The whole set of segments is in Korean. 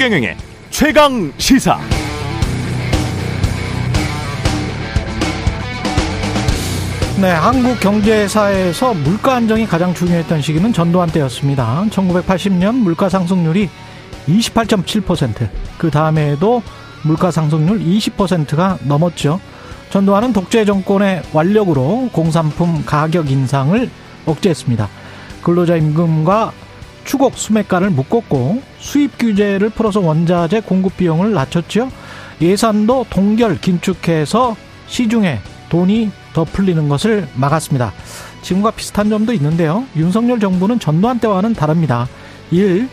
최경영의 최강 시사. 네, 한국 경제사에서 물가 안정이 가장 중요했던 시기는 전두환 때였습니다. 1980년 물가 상승률이 28.7%, 그 다음에도 물가 상승률 20%가 넘었죠. 전두환은 독재 정권의 완력으로 공산품 가격 인상을 억제했습니다. 근로자 임금과 추곡 수매가를 묶었고 수입 규제를 풀어서 원자재 공급 비용을 낮췄죠. 예산도 동결 긴축해서 시중에 돈이 더 풀리는 것을 막았습니다. 지금과 비슷한 점도 있는데요. 윤석열 정부는 전두환 때와는 다릅니다. 1.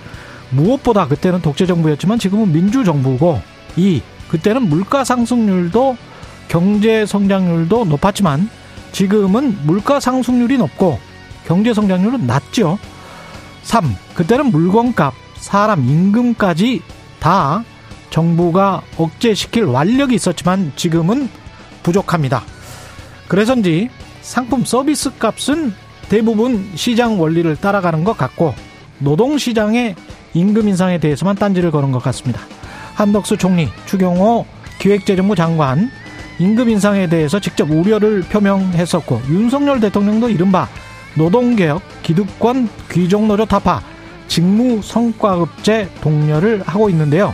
무엇보다 그때는 독재 정부였지만 지금은 민주 정부고 2. 그때는 물가 상승률도 경제 성장률도 높았지만 지금은 물가 상승률이 높고 경제 성장률은 낮죠. 3. 그때는 물건값, 사람 임금까지 다 정부가 억제시킬 완력이 있었지만 지금은 부족합니다. 그래서인지 상품 서비스 값은 대부분 시장 원리를 따라가는 것 같고 노동시장의 임금 인상에 대해서만 딴지를 거는 것 같습니다. 한덕수 총리, 추경호 기획재정부 장관 임금 인상에 대해서 직접 우려를 표명했었고 윤석열 대통령도 이른바 노동개혁, 기득권, 귀족노조 타파, 직무 성과급제 독려를 하고 있는데요.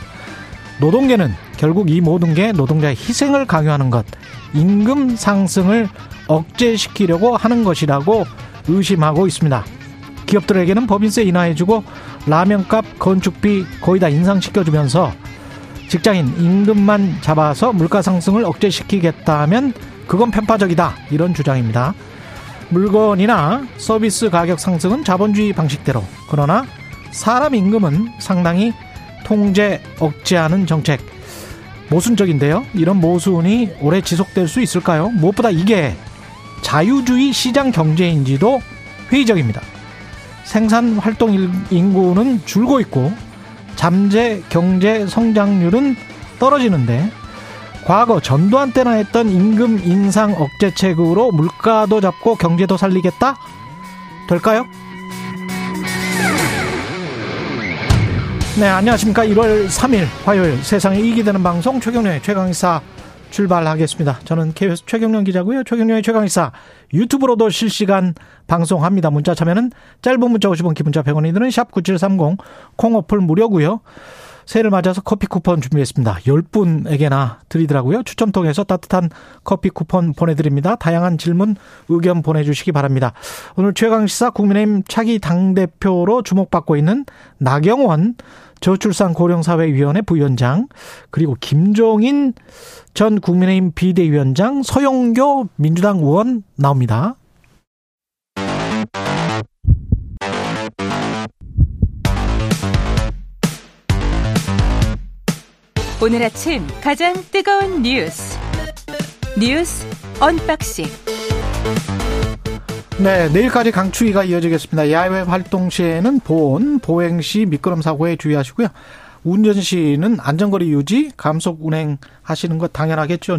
노동계는 결국 이 모든 게 노동자의 희생을 강요하는 것, 임금 상승을 억제시키려고 하는 것이라고 의심하고 있습니다. 기업들에게는 법인세 인하해주고 라면값, 건축비 거의 다 인상시켜주면서 직장인 임금만 잡아서 물가 상승을 억제시키겠다면 그건 편파적이다 이런 주장입니다. 물건이나 서비스 가격 상승은 자본주의 방식대로 그러나 사람 임금은 상당히 통제 억제하는 정책 모순적인데요. 이런 모순이 오래 지속될 수 있을까요? 무엇보다 이게 자유주의 시장 경제인지도 회의적입니다. 생산 활동 인구는 줄고 있고 잠재 경제 성장률은 떨어지는데 과거 전두환 때나 했던 임금 인상 억제책으로 물가도 잡고 경제도 살리겠다? 될까요? 네, 안녕하십니까. 1월 3일 화요일 세상에 이익이 되는 방송 최경련의 최강의사 출발하겠습니다. 저는 KBS 최경련 기자고요. 최경련의 최강의사 유튜브로도 실시간 방송합니다. 문자 참여는 짧은 문자 50원, 기본자 100원이 드는 샵9730 콩어플 무료고요. 새해를 맞아서 커피 쿠폰 준비했습니다. 10분에게나 드리더라고요. 추첨 통해서 따뜻한 커피 쿠폰 보내드립니다. 다양한 질문, 의견 보내주시기 바랍니다. 오늘 최강시사 국민의힘 차기 당대표로 주목받고 있는 나경원 저출산 고령사회위원회 부위원장 그리고 김종인 전 국민의힘 비대위원장 서영교 민주당 의원 나옵니다. 오늘 아침 가장 뜨거운 뉴스 뉴스 언박싱 네, 내일까지 강추위가 이어지겠습니다. 야외 활동 시에는 보온, 보행 시 미끄럼 사고에 주의하시고요. 운전 시는 안전거리 유지, 감속 운행 하시는 것 당연하겠죠.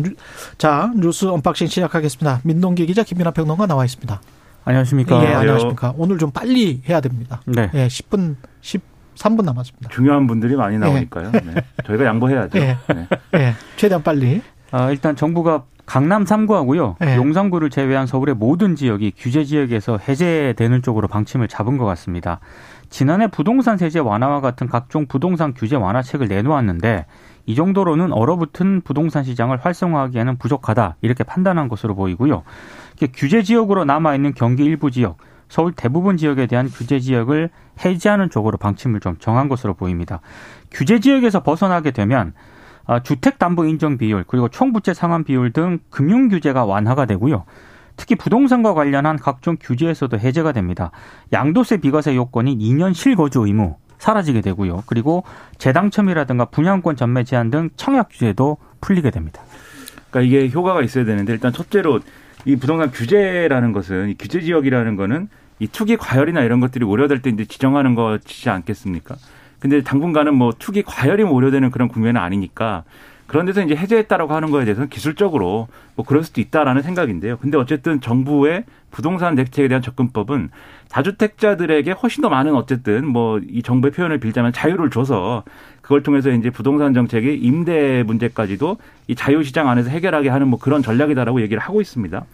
자, 뉴스 언박싱 시작하겠습니다. 민동기 기자 김민아 평론가 나와 있습니다. 안녕하십니까? 예, 안녕하십니까? 오늘 좀 빨리 해야 됩니다. 네. 예, 10분 10 3분 남았습니다. 중요한 분들이 많이 나오니까요. 네. 네. 저희가 양보해야죠. 네. 네. 네. 최대한 빨리. 아, 일단 정부가 강남 3구하고요. 네. 용산구를 제외한 서울의 모든 지역이 규제 지역에서 해제되는 쪽으로 방침을 잡은 것 같습니다. 지난해 부동산 세제 완화와 같은 각종 부동산 규제 완화책을 내놓았는데 이 정도로는 얼어붙은 부동산 시장을 활성화하기에는 부족하다 이렇게 판단한 것으로 보이고요. 규제 지역으로 남아 있는 경기 일부 지역 서울 대부분 지역에 대한 규제 지역을 해제하는 쪽으로 방침을 좀 정한 것으로 보입니다. 규제 지역에서 벗어나게 되면 아, 주택담보 인정 비율 그리고 총부채 상환 비율 등 금융 규제가 완화가 되고요. 특히 부동산과 관련한 각종 규제에서도 해제가 됩니다. 양도세 비과세 요건인 2년 실거주 의무 사라지게 되고요. 그리고 재당첨이라든가 분양권 전매 제한 등 청약 규제도 풀리게 됩니다. 그러니까 이게 효과가 있어야 되는데 일단 첫째로 이 부동산 규제라는 것은 이 규제 지역이라는 거는 이 투기 과열이나 이런 것들이 우려될 때 이제 지정하는 것이지 않겠습니까? 근데 당분간은 뭐 투기 과열이 우려되는 그런 국면은 아니니까 그런 데서 이제 해제했다라고 하는 거에 대해서는 기술적으로 뭐 그럴 수도 있다라는 생각인데요. 근데 어쨌든 정부의 부동산 대책에 대한 접근법은 다주택자들에게 훨씬 더 많은 어쨌든 뭐 이 정부의 표현을 빌자면 자유를 줘서 그걸 통해서 이제 부동산 정책이 임대 문제까지도 이 자유시장 안에서 해결하게 하는 뭐 그런 전략이다라고 얘기를 하고 있습니다.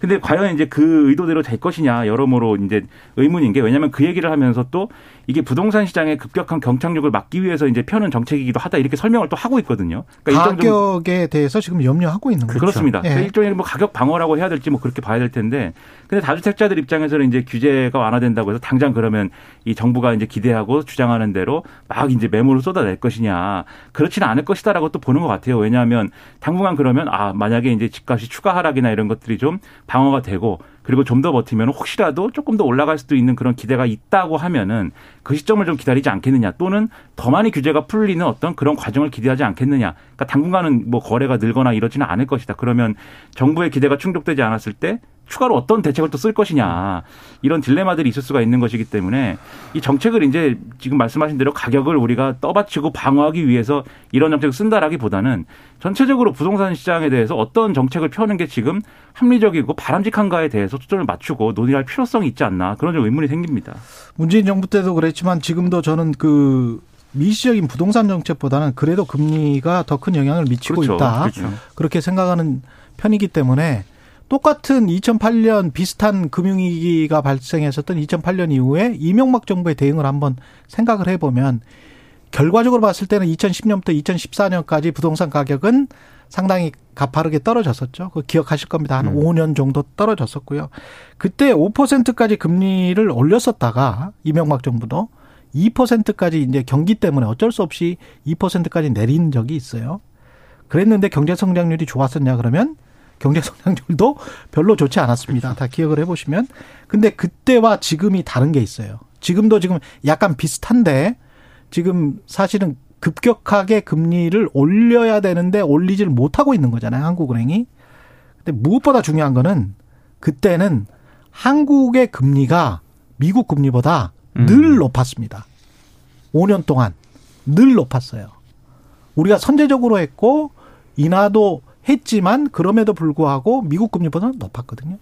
근데 과연 이제 그 의도대로 될 것이냐 여러모로 이제 의문인 게 왜냐하면 그 얘기를 하면서 또 이게 부동산 시장의 급격한 경착륙을 막기 위해서 이제 펴는 정책이기도 하다 이렇게 설명을 또 하고 있거든요. 그러니까 가격에 대해서 지금 염려하고 있는 거죠. 그렇습니다. 예. 일종의 뭐 가격 방어라고 해야 될지 뭐 그렇게 봐야 될 텐데 근데 다주택자들 입장에서는 이제 규제가 완화된다고 해서 당장 그러면 이 정부가 이제 기대하고 주장하는 대로 막 이제 매물을 쏟아낼 것이냐 그렇지는 않을 것이다라고 또 보는 것 같아요. 왜냐하면 당분간 그러면 아 만약에 이제 집값이 추가 하락이나 이런 것들이 좀 방어가 되고 그리고 좀 더 버티면 혹시라도 조금 더 올라갈 수도 있는 그런 기대가 있다고 하면은 그 시점을 좀 기다리지 않겠느냐 또는 더 많이 규제가 풀리는 어떤 그런 과정을 기대하지 않겠느냐. 그러니까 당분간은 뭐 거래가 늘거나 이러지는 않을 것이다. 그러면 정부의 기대가 충족되지 않았을 때 추가로 어떤 대책을 또 쓸 것이냐 이런 딜레마들이 있을 수가 있는 것이기 때문에 이 정책을 이제 지금 말씀하신 대로 가격을 우리가 떠받치고 방어하기 위해서 이런 정책을 쓴다라기보다는 전체적으로 부동산 시장에 대해서 어떤 정책을 펴는 게 지금 합리적이고 바람직한가에 대해서 초점을 맞추고 논의할 필요성이 있지 않나 그런 좀 의문이 생깁니다. 문재인 정부 때도 그랬지만 지금도 저는 그 미시적인 부동산 정책보다는 그래도 금리가 더 큰 영향을 미치고 그렇죠. 있다. 그렇죠. 그렇게 생각하는 편이기 때문에 똑같은 2008년 비슷한 금융위기가 발생했었던 2008년 이후에 이명박 정부의 대응을 한번 생각을 해보면 결과적으로 봤을 때는 2010년부터 2014년까지 부동산 가격은 상당히 가파르게 떨어졌었죠. 그 기억하실 겁니다. 한 음. 5년 정도 떨어졌었고요. 그때 5%까지 금리를 올렸었다가 이명박 정부도 2%까지 이제 경기 때문에 어쩔 수 없이 2%까지 내린 적이 있어요. 그랬는데 경제 성장률이 좋았었냐 그러면 경제 성장률도 별로 좋지 않았습니다. 다 기억을 해보시면. 근데 그때와 지금이 다른 게 있어요. 지금도 지금 약간 비슷한데 지금 사실은 급격하게 금리를 올려야 되는데 올리질 못하고 있는 거잖아요. 한국은행이. 근데 무엇보다 중요한 거는 그때는 한국의 금리가 미국 금리보다 음. 늘 높았습니다. 5년 동안 늘 높았어요. 우리가 선제적으로 했고 인하도 했지만 그럼에도 불구하고 미국 금리보다는 높았거든요.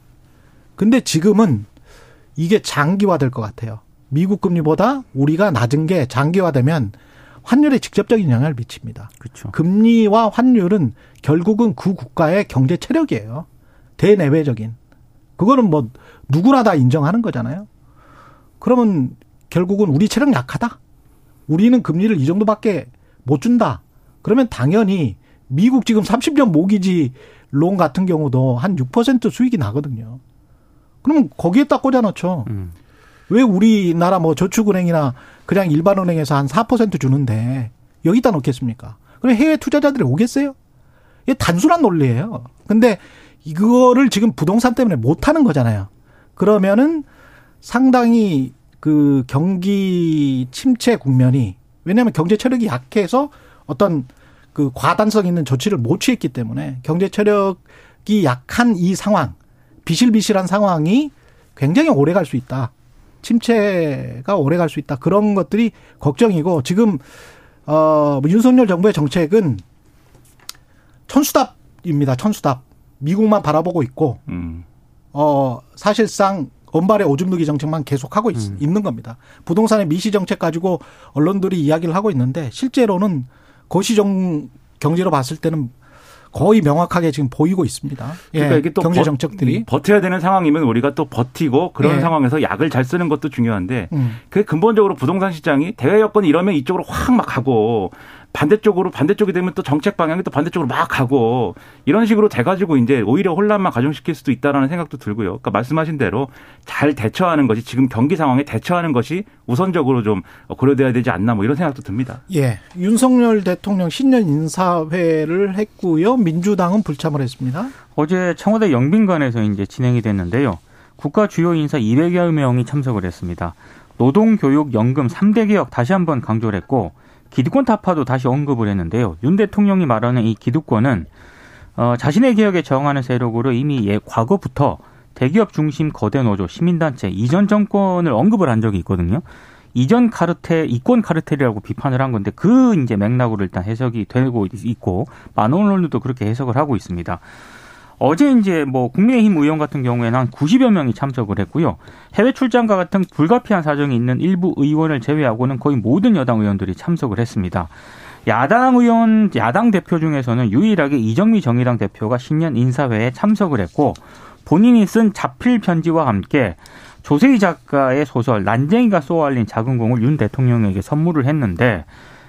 근데 지금은 이게 장기화될 것 같아요. 미국 금리보다 우리가 낮은 게 장기화되면 환율에 직접적인 영향을 미칩니다. 그렇죠. 금리와 환율은 결국은 그 국가의 경제 체력이에요. 대내외적인. 그거는 뭐 누구나 다 인정하는 거잖아요. 그러면 결국은 우리 체력 약하다. 우리는 금리를 이 정도밖에 못 준다. 그러면 당연히 미국 지금 30년 모기지 론 같은 경우도 한 6% 수익이 나거든요. 그러면 거기에딱 꽂아놓죠. 음. 왜 우리나라 뭐 저축은행이나 그냥 일반 은행에서 한 4% 주는데 여기다 놓겠습니까? 그럼 해외 투자자들이 오겠어요? 이게 단순한 논리예요. 근데 이거를 지금 부동산 때문에 못 하는 거잖아요. 그러면은 상당히 그 경기 침체 국면이 왜냐하면 경제 체력이 약해서 어떤 그 과단성 있는 조치를 못 취했기 때문에 경제 체력이 약한 이 상황, 비실비실한 상황이 굉장히 오래 갈 수 있다. 침체가 오래 갈 수 있다. 그런 것들이 걱정이고 지금 어 윤석열 정부의 정책은 천수답입니다. 천수답. 미국만 바라보고 있고 음. 어 사실상 언발의 오줌 누기 정책만 계속하고 음. 있는 겁니다. 부동산의 미시 정책 가지고 언론들이 이야기를 하고 있는데 실제로는 거시정 경제로 봤을 때는 거의 명확하게 지금 보이고 있습니다. 예, 그러니까 이게 또 경제 정책들이 버, 버텨야 되는 상황이면 우리가 또 버티고 그런 예. 상황에서 약을 잘 쓰는 것도 중요한데 음. 그게 근본적으로 부동산 시장이 대외 여건이 이러면 이쪽으로 확 막 가고 반대쪽으로 반대쪽이 되면 또 정책 방향이 또 반대쪽으로 막 가고 이런 식으로 돼가지고 이제 오히려 혼란만 가중시킬 수도 있다라는 생각도 들고요. 그러니까 말씀하신 대로 잘 대처하는 것이 지금 경기 상황에 대처하는 것이 우선적으로 좀 고려돼야 되지 않나 뭐 이런 생각도 듭니다. 예, 윤석열 대통령 신년 인사회를 했고요. 민주당은 불참을 했습니다. 어제 청와대 영빈관에서 이제 진행이 됐는데요. 국가 주요 인사 200여 명이 참석을 했습니다. 노동, 교육, 연금 3대 개혁 다시 한번 강조를 했고 기득권 타파도 다시 언급을 했는데요. 윤 대통령이 말하는 이 기득권은 어, 자신의 개혁에 저항하는 세력으로 이미 예, 과거부터 대기업 중심 거대 노조, 시민단체, 이전 정권을 언급을 한 적이 있거든요. 이전 카르텔, 이권 카르텔이라고 비판을 한 건데 그 이제 맥락으로 일단 해석이 되고 있고 언론들도 그렇게 해석을 하고 있습니다. 어제 이제 뭐 국민의힘 의원 같은 경우에는 한 90여 명이 참석을 했고요. 해외 출장과 같은 불가피한 사정이 있는 일부 의원을 제외하고는 거의 모든 여당 의원들이 참석을 했습니다. 야당 의원, 야당 대표 중에서는 유일하게 이정미 정의당 대표가 신년 인사회에 참석을 했고 본인이 쓴 자필 편지와 함께 조세희 작가의 소설 난쟁이가 쏘아올린 작은 공을 윤 대통령에게 선물을 했는데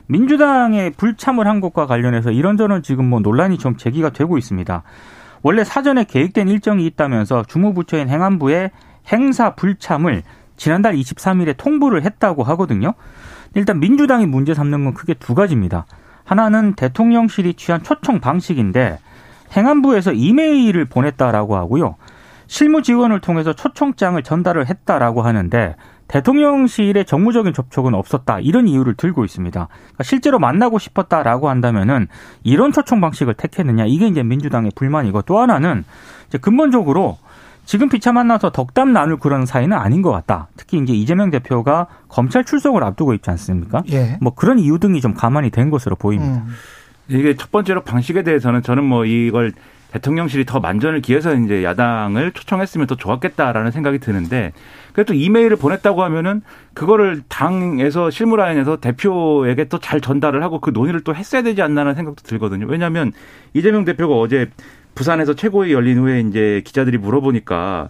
민주당의 불참을 한 것과 관련해서 이런저런 지금 뭐 논란이 좀 제기가 되고 있습니다. 원래 사전에 계획된 일정이 있다면서 주무부처인 행안부에 행사 불참을 지난달 23일에 통보를 했다고 하거든요. 일단 민주당이 문제 삼는 건 크게 두 가지입니다. 하나는 대통령실이 취한 초청 방식인데 행안부에서 이메일을 보냈다라고 하고요. 실무 지원을 통해서 초청장을 전달을 했다라고 하는데 대통령실의 정무적인 접촉은 없었다 이런 이유를 들고 있습니다. 그러니까 실제로 만나고 싶었다라고 한다면은 이런 초청 방식을 택했느냐 이게 이제 민주당의 불만이고 또 하나는 이제 근본적으로 지금 피차 만나서 덕담 나눌 그런 사이는 아닌 것 같다. 특히 이제 이재명 대표가 검찰 출석을 앞두고 있지 않습니까? 예. 뭐 그런 이유 등이 좀 가만히 된 것으로 보입니다. 음. 이게 첫 번째로 방식에 대해서는 저는 뭐 이걸 대통령실이 더 만전을 기해서 이제 야당을 초청했으면 더 좋았겠다라는 생각이 드는데 그래도 이메일을 보냈다고 하면은 그거를 당에서 실무라인에서 대표에게 또 잘 전달을 하고 그 논의를 또 했어야 되지 않나라는 생각도 들거든요. 왜냐하면 이재명 대표가 어제 부산에서 최고위 열린 후에 이제 기자들이 물어보니까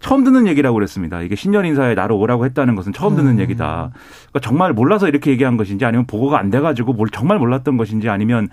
처음 듣는 얘기라고 그랬습니다. 이게 신년 인사에 나로 오라고 했다는 것은 처음 듣는 음. 얘기다. 그러니까 정말 몰라서 이렇게 얘기한 것인지 아니면 보고가 안 돼가지고 뭘 정말 몰랐던 것인지 아니면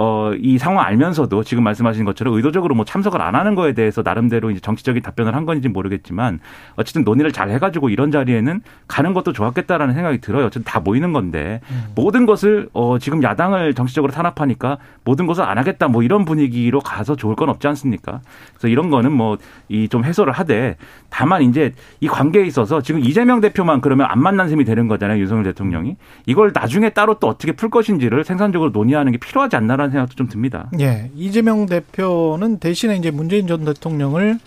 어, 이 상황 알면서도 지금 말씀하신 것처럼 의도적으로 뭐 참석을 안 하는 거에 대해서 나름대로 이제 정치적인 답변을 한 건지 모르겠지만 어쨌든 논의를 잘 해가지고 이런 자리에는 가는 것도 좋았겠다라는 생각이 들어요. 어쨌든 다 모이는 건데 음. 모든 것을 어, 지금 야당을 정치적으로 탄압하니까 모든 것을 안 하겠다 뭐 이런 분위기로 가서 좋을 건 없지 않습니까? 그래서 이런 거는 뭐 이 좀 해소를 하되 다만 이제 이 관계에 있어서 지금 이재명 대표만 그러면 안 만난 셈이 되는 거잖아요. 윤석열 대통령이 이걸 나중에 따로 또 어떻게 풀 것인지를 생산적으로 논의하는 게 필요하지 않나라는 않을까라는 생각도 좀 듭니다. 예. 이재명 대표는 대신에 이제 문재인 전 대통령을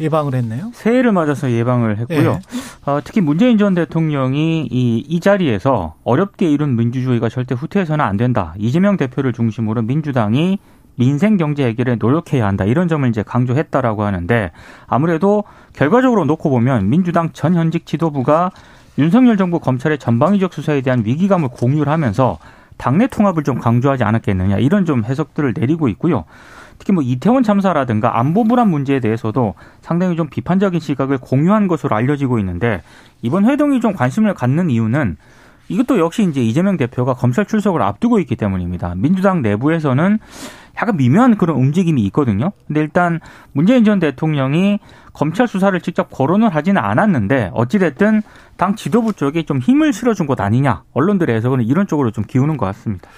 예방을 했네요. 새해를 맞아서 예방을 했고요. 예. 어, 특히 문재인 전 대통령이 이, 이 자리에서 어렵게 이룬 민주주의가 절대 후퇴해서는 안 된다. 이재명 대표를 중심으로 민주당이 민생 경제 해결에 노력해야 한다. 이런 점을 이제 강조했다라고 하는데 아무래도 결과적으로 놓고 보면 민주당 전 현직 지도부가 윤석열 정부 검찰의 전방위적 수사에 대한 위기감을 공유를 하면서 당내 통합을 좀 강조하지 않았겠느냐 이런 좀 해석들을 내리고 있고요. 특히 뭐 이태원 참사라든가 안보 불안 문제에 대해서도 상당히 좀 비판적인 시각을 공유한 것으로 알려지고 있는데 이번 회동이 좀 관심을 갖는 이유는 이것도 역시 이제 이재명 대표가 검찰 출석을 앞두고 있기 때문입니다. 민주당 내부에서는 약간 미묘한 그런 움직임이 있거든요. 근데 일단 문재인 전 대통령이 검찰 수사를 직접 거론을 하지는 않았는데 어찌됐든 당 지도부 쪽에 좀 힘을 실어준 것 아니냐. 언론들의 해석은 이런 쪽으로 좀 기우는 것 같습니다.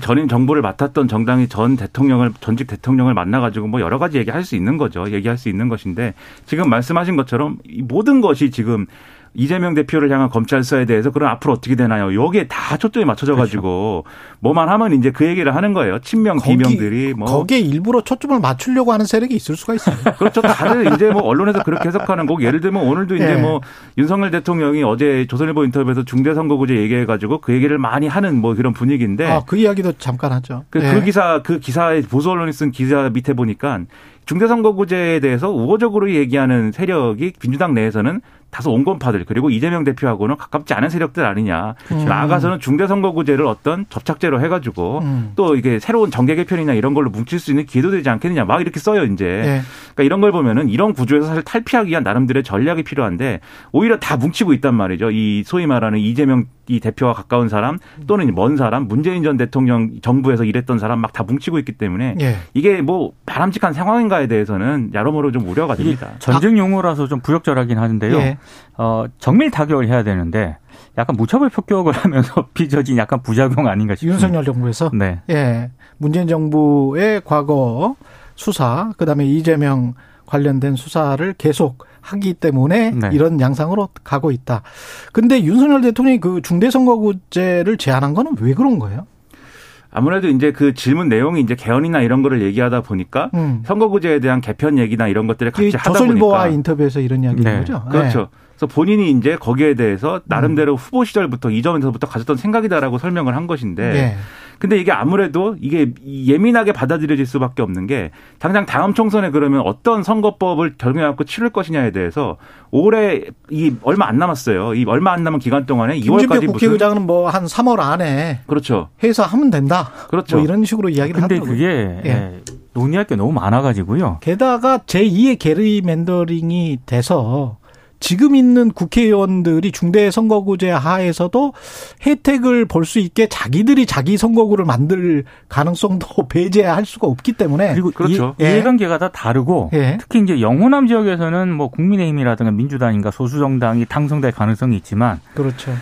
전임 정부를 맡았던 정당이 전 대통령을 전직 대통령을 만나가지고 뭐 여러 가지 얘기할 수 있는 거죠. 얘기할 수 있는 것인데 지금 말씀하신 것처럼 모든 것이 지금 이재명 대표를 향한 검찰 수사에 대해서 그럼 앞으로 어떻게 되나요? 여기에 다 초점이 맞춰져 가지고 그렇죠. 뭐만 하면 이제 그 얘기를 하는 거예요. 친명 비명들이 뭐 거기에 일부러 초점을 맞추려고 하는 세력이 있을 수가 있어요. 그렇죠. 다들 이제 뭐 언론에서 그렇게 해석하는 거고 예를 들면 오늘도 이제 네. 뭐 윤석열 대통령이 어제 조선일보 인터뷰에서 중대선거구제 얘기해 가지고 그 얘기를 많이 하는 뭐 그런 분위기인데 아, 그 이야기도 잠깐 하죠. 그, 그 네. 그 기사 그 기사에 보수 언론이 쓴 기사 밑에 보니까 중대선거구제에 대해서 우호적으로 얘기하는 세력이 민주당 내에서는 다소 온건파들 그리고 이재명 대표하고는 가깝지 않은 세력들 아니냐. 그렇죠. 나아가서는 중대선거구제를 어떤 접착제로 해가지고 음. 또 이게 새로운 정계 개편이나 이런 걸로 뭉칠 수 있는 기회도 되지 않겠느냐. 막 이렇게 써요 이제. 네. 그러니까 이런 걸 보면은 이런 구조에서 사실 탈피하기 위한 나름대로의 전략이 필요한데 오히려 다 뭉치고 있단 말이죠. 이 소위 말하는 이재명 이 대표와 가까운 사람 또는 먼 사람 문재인 전 대통령 정부에서 일했던 사람 막 다 뭉치고 있기 때문에 네. 이게 뭐 바람직한 상황인가에 대해서는 여러모로 좀 우려가 됩니다. 전쟁 용어라서 좀 부적절하긴 하는데요. 네. 어, 정밀 타격을 해야 되는데 약간 무차별 폭격을 하면서 빚어진 약간 부작용 아닌가 싶습니다. 윤석열 정부에서? 네. 예. 문재인 정부의 과거 수사, 그 다음에 이재명 관련된 수사를 계속 하기 때문에 네. 이런 양상으로 가고 있다. 근데 윤석열 대통령이 그 중대선거구제를 제안한 거는 왜 그런 거예요? 아무래도 이제 그 질문 내용이 이제 개헌이나 이런 거를 얘기하다 보니까 음. 선거구제에 대한 개편 얘기나 이런 것들을 같이 하다 보니까 조선일보와 인터뷰에서 이런 이야기인 네. 거죠. 그렇죠. 네. 그래서 본인이 이제 거기에 대해서 나름대로 음. 후보 시절부터 이전에서부터 가졌던 생각이다라고 설명을 한 것인데 네. 근데 이게 아무래도 이게 예민하게 받아들여질 수밖에 없는 게 당장 다음 총선에 그러면 어떤 선거법을 적용해갖고 치를 것이냐에 대해서 올해 이 얼마 안 남았어요. 이 얼마 안 남은 기간 동안에 2월까지 국회의장은 뭐 한 3월 안에 그렇죠. 해서 하면 된다. 그렇죠. 뭐 이런 식으로 이야기를 근데 하더라고요. 그게 예. 논의할 게 너무 많아가지고요. 게다가 제2의 게리맨더링이 돼서 지금 있는 국회의원들이 중대 선거구제 하에서도 혜택을 볼 수 있게 자기들이 자기 선거구를 만들 가능성도 배제할 수가 없기 때문에 그리고 그렇죠. 이, 해관계가 다 다르고 예. 특히 이제 영호남 지역에서는 뭐 국민의힘이라든가 민주당인가 소수 정당이 당선될 가능성이 있지만 그렇죠.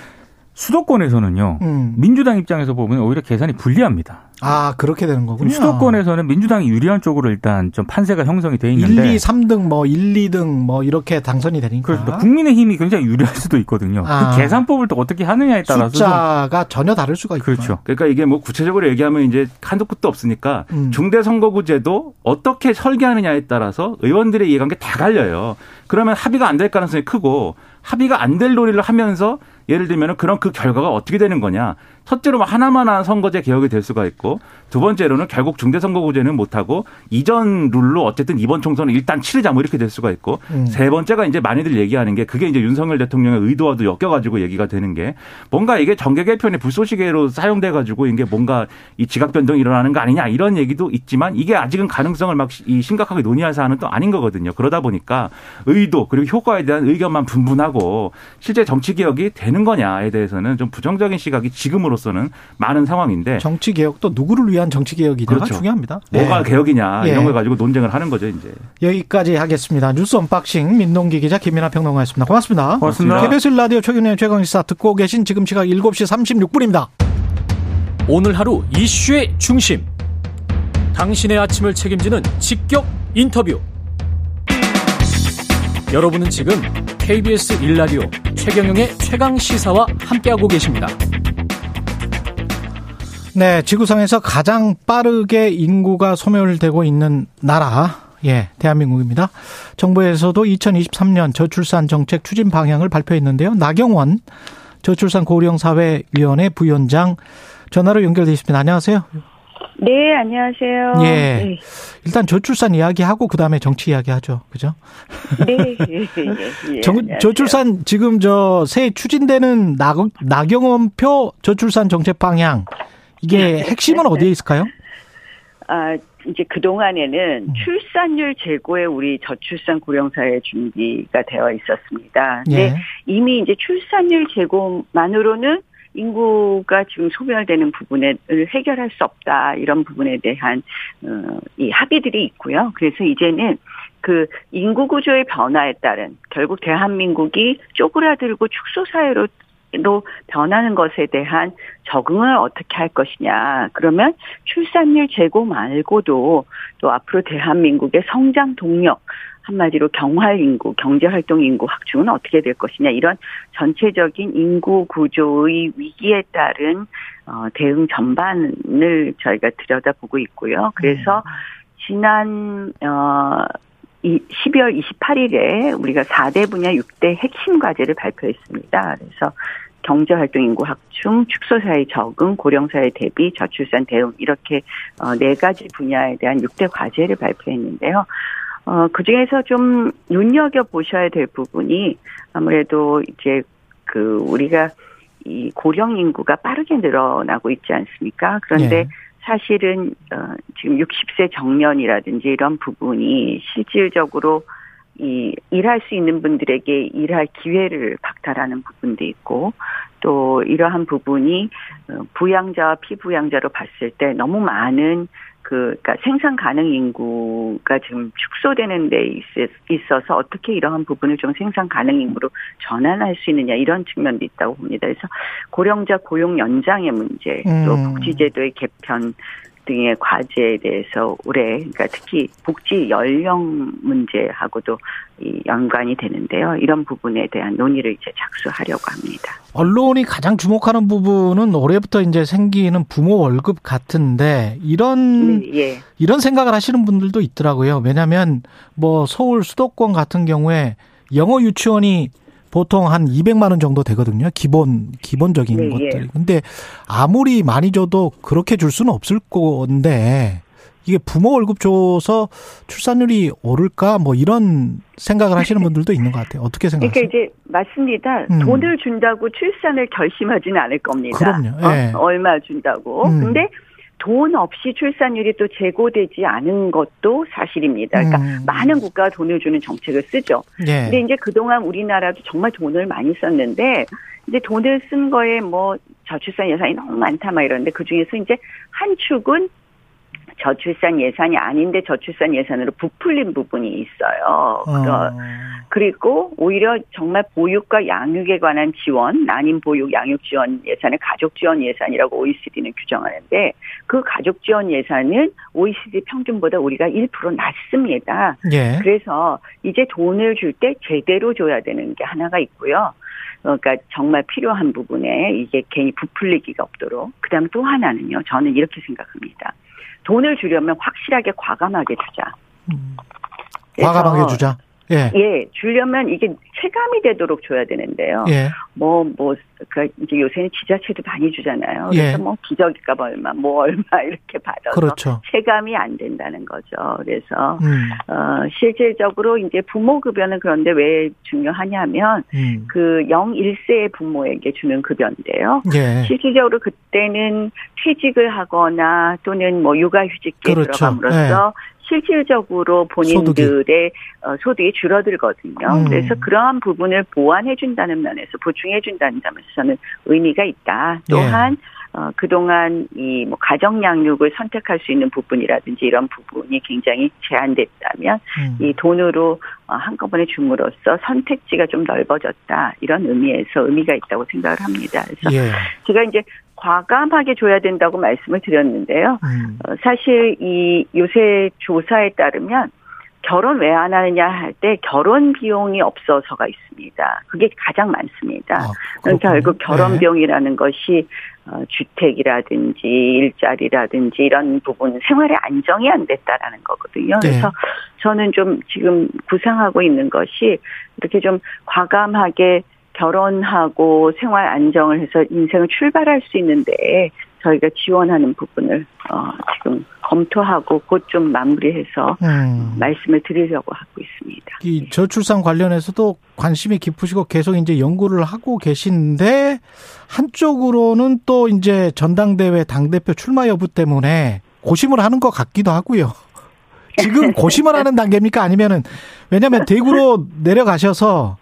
수도권에서는요. 음. 민주당 입장에서 보면 오히려 계산이 불리합니다. 아 그렇게 되는 거군요. 수도권에서는 민주당이 유리한 쪽으로 일단 좀 판세가 형성이 돼 있는데 1, 2, 3등 뭐 1, 2등 뭐 이렇게 당선이 되니까 그렇습니다. 국민의 힘이 굉장히 유리할 수도 있거든요. 아. 그 계산법을 또 어떻게 하느냐에 따라서 숫자가 전혀 다를 수가 있고 그렇죠. 그러니까 이게 뭐 구체적으로 얘기하면 이제 한도 끝도 없으니까 음. 중대 선거구제도 어떻게 설계하느냐에 따라서 의원들의 이해관계 다 갈려요. 그러면 합의가 안 될 가능성이 크고 합의가 안 될 논의를 하면서 예를 들면 그런 그 결과가 어떻게 되는 거냐. 첫째로 뭐 하나만한 선거제 개혁이 될 수가 있고 두 번째로는 결국 중대선거구제는 못하고 이전 룰로 어쨌든 이번 총선을 일단 치르자 뭐 이렇게 될 수가 있고 음. 세 번째가 이제 많이들 얘기하는 게 그게 이제 윤석열 대통령의 의도와도 엮여가지고 얘기가 되는 게 뭔가 이게 정계 개편의 불쏘시개로 사용돼가지고 이게 뭔가 이 지각 변동이 일어나는 거 아니냐 이런 얘기도 있지만 이게 아직은 가능성을 막 이 심각하게 논의할 사안은 또 아닌 거거든요. 그러다 보니까 의도 그리고 효과에 대한 의견만 분분하고 실제 정치 개혁이 되는 거냐에 대해서는 좀 부정적인 시각이 지금으로서는 많은 상황인데 정치 개혁도 누구를 위한 정치 개혁이냐가 그렇죠. 중요합니다. 뭐가 네. 개혁이냐 예. 이런 걸 가지고 논쟁을 하는 거죠 이제. 여기까지 하겠습니다. 뉴스 언박싱 민동기 기자 김민아 평론가였습니다. 고맙습니다. 고맙습니다. KBS 라디오 최경영의 최강시사 듣고 계신 지금 시각 7시 36분입니다. 오늘 하루 이슈의 중심. 당신의 아침을 책임지는 직격 인터뷰. 여러분은 지금 KBS 일라디오 최경영의 최강 시사와 함께하고 계십니다. 네, 지구상에서 가장 빠르게 인구가 소멸되고 있는 나라, 예, 대한민국입니다. 정부에서도 2023년 저출산 정책 추진 방향을 발표했는데요. 나경원 저출산 고령사회위원회 부위원장 전화로 연결돼 있습니다. 안녕하세요. 네, 안녕하세요. 예. 네. 일단 저출산 이야기하고 그다음에 정치 이야기하죠. 그죠? 네. 예, 예, 예. 저출산 지금 저 새 추진되는 나, 나경원표 저출산 정책 방향 이게 핵심은 어디에 있을까요? 아, 이제 그동안에는 음. 출산율 제고에 우리 저출산 고령사회 준비가 되어 있었습니다. 근데 예. 이미 이제 출산율 제고만으로는 인구가 지금 소멸되는 부분을 해결할 수 없다 이런 부분에 대한 어, 이 합의들이 있고요. 그래서 이제는 그 인구 구조의 변화에 따른 결국 대한민국이 쪼그라들고 축소 사회로 로 변하는 것에 대한 적응을 어떻게 할 것이냐. 그러면 출산율 제고 말고도 또 앞으로 대한민국의 성장 동력, 한마디로 경활 인구, 경제 활동 인구 확충은 어떻게 될 것이냐. 이런 전체적인 인구 구조의 위기에 따른 어, 대응 전반을 저희가 들여다보고 있고요. 그래서 지난 어, 이 12월 28일에 우리가 4대 분야 6대 핵심 과제를 발표했습니다. 그래서 경제활동 인구 확충, 축소사회 적응, 고령사회 대비, 저출산 대응 이렇게 어, 네 가지 분야에 대한 6대 과제를 발표했는데요. 어, 그 중에서 좀 눈여겨 보셔야 될 부분이 아무래도 이제 그 우리가 이 고령 인구가 빠르게 늘어나고 있지 않습니까? 그런데 예. 사실은 어, 지금 60세 정년이라든지 이런 부분이 실질적으로 이 일할 수 있는 분들에게 일할 기회를 박탈하는 부분도 있고 또 이러한 부분이 어, 부양자와 피부양자로 봤을 때 너무 많은 그 그러니까 생산 가능 인구가 지금 축소되는 데 있- 있어서 어떻게 이러한 부분을 좀 생산 가능 인구로 전환할 수 있느냐 이런 측면도 있다고 봅니다. 그래서 고령자 고용 연장의 문제 또 음. 복지제도의 개편 등의 과제에 대해서 올해 그러니까 특히 복지 연령 문제하고도 이 연관이 되는데요. 이런 부분에 대한 논의를 이제 착수하려고 합니다. 언론이 가장 주목하는 부분은 올해부터 이제 생기는 부모 월급 같은데 이런 네, 예. 이런 생각을 하시는 분들도 있더라고요. 왜냐하면 뭐 서울 수도권 같은 경우에 영어 유치원이 보통 한 200만 원 정도 되거든요. 기본 기본적인 네, 것들. 예. 근데 아무리 많이 줘도 그렇게 줄 수는 없을 건데 이게 부모 월급 줘서 출산율이 오를까 뭐 이런 생각을 하시는 분들도 있는 것 같아요. 어떻게 생각하세요? 그러니까 이제 맞습니다. 음. 돈을 준다고 출산을 결심하지는 않을 겁니다. 그럼요. 네. 어? 얼마 준다고. 음. 근데 돈 없이 출산율이 또 제고되지 않은 것도 사실입니다. 그러니까 음. 많은 국가가 돈을 주는 정책을 쓰죠. 예. 근데 이제 그동안 우리나라도 정말 돈을 많이 썼는데 이제 돈을 쓴 거에 뭐 저출산 예산이 너무 많다 막 이러는데 그 중에서 이제 한 축은 저출산 예산이 아닌데 저출산 예산으로 부풀린 부분이 있어요. 어. 그리고 오히려 정말 보육과 양육에 관한 지원, 난임 보육 양육 지원 예산을 가족 지원 예산이라고 OECD는 규정하는데 그 가족 지원 예산은 OECD 평균보다 우리가 1% 낮습니다. 예. 그래서 이제 돈을 줄 때 제대로 줘야 되는 게 하나가 있고요. 그러니까 정말 필요한 부분에 이게 괜히 부풀리기가 없도록. 그다음 또 하나는요. 저는 이렇게 생각합니다. 돈을 주려면 확실하게 과감하게 주자. 음. 과감하게 주자. 예. 예, 주려면 이게 체감이 되도록 줘야 되는데요. 예. 뭐, 뭐, 그, 이제 요새는 지자체도 많이 주잖아요. 그래서 예. 뭐, 기저귀값 얼마, 뭐, 얼마 이렇게 받아서. 그렇죠. 체감이 안 된다는 거죠. 그래서, 음. 어, 실질적으로 이제 부모급여는 그런데 왜 중요하냐면, 음. 그 0, 1세의 부모에게 주는 급여인데요. 예. 실질적으로 그때는 퇴직을 하거나 또는 뭐, 육아휴직기에 그렇죠. 들어감으로써 예. 실질적으로 본인들의 소득이, 어, 소득이 줄어들거든요. 음. 그래서 그러한 부분을 보완해준다는 면에서 보충해준다는 점에서 저는 의미가 있다. 또한 예. 어, 그동안 이 뭐 가정 양육을 선택할 수 있는 부분이라든지 이런 부분이 굉장히 제한됐다면 음. 이 돈으로 어, 한꺼번에 줌으로써 선택지가 좀 넓어졌다. 이런 의미에서 의미가 있다고 생각을 합니다. 그래서 예. 제가 이제 과감하게 줘야 된다고 말씀을 드렸는데요. 음. 어, 사실 이 요새 조사에 따르면 결혼 왜 안 하느냐 할 때 결혼 비용이 없어서가 있습니다. 그게 가장 많습니다. 아, 그러니까 결국 결혼 네. 비용이라는 것이 어, 주택이라든지 일자리라든지 이런 부분 생활에 안정이 안 됐다라는 거거든요. 네. 그래서 저는 좀 지금 구상하고 있는 것이 이렇게 좀 과감하게 결혼하고 생활 안정을 해서 인생을 출발할 수 있는데 저희가 지원하는 부분을 어, 지금 검토하고 곧 좀 마무리해서 음. 말씀을 드리려고 하고 있습니다. 이 저출산 관련해서도 관심이 깊으시고 계속 이제 연구를 하고 계신데 한쪽으로는 또 이제 전당대회 당대표 출마 여부 때문에 고심을 하는 것 같기도 하고요. 지금 고심을 하는 단계입니까? 아니면은 왜냐하면 대구로 내려가셔서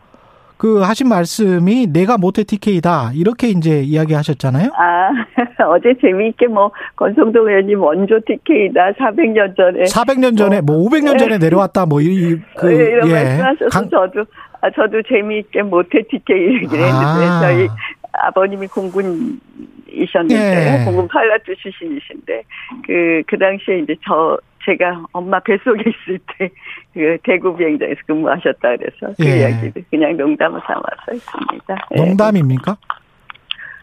그 하신 말씀이 내가 모태 TK다 이렇게 이제 이야기하셨잖아요. 아 어제 재미있게 뭐 권성동 의원님 원조 TK다 400년 전에 400년 전에 뭐, 뭐 500년 전에 내려왔다 뭐 이그 네, 이런 예. 말씀하셔서 강... 저도 아, 저도 재미있게 모태 TK 얘기를 했는데 아. 저희 아버님이 공군 이셨는데 예. 공군 파일럿 출신이신데 그그 그 당시에 이제 저 제가 엄마 뱃속에 있을 때 그 대구 비행장에서 근무하셨다 그래서 그 예. 이야기를 그냥 농담을 삼아서 했습니다. 예. 농담입니까?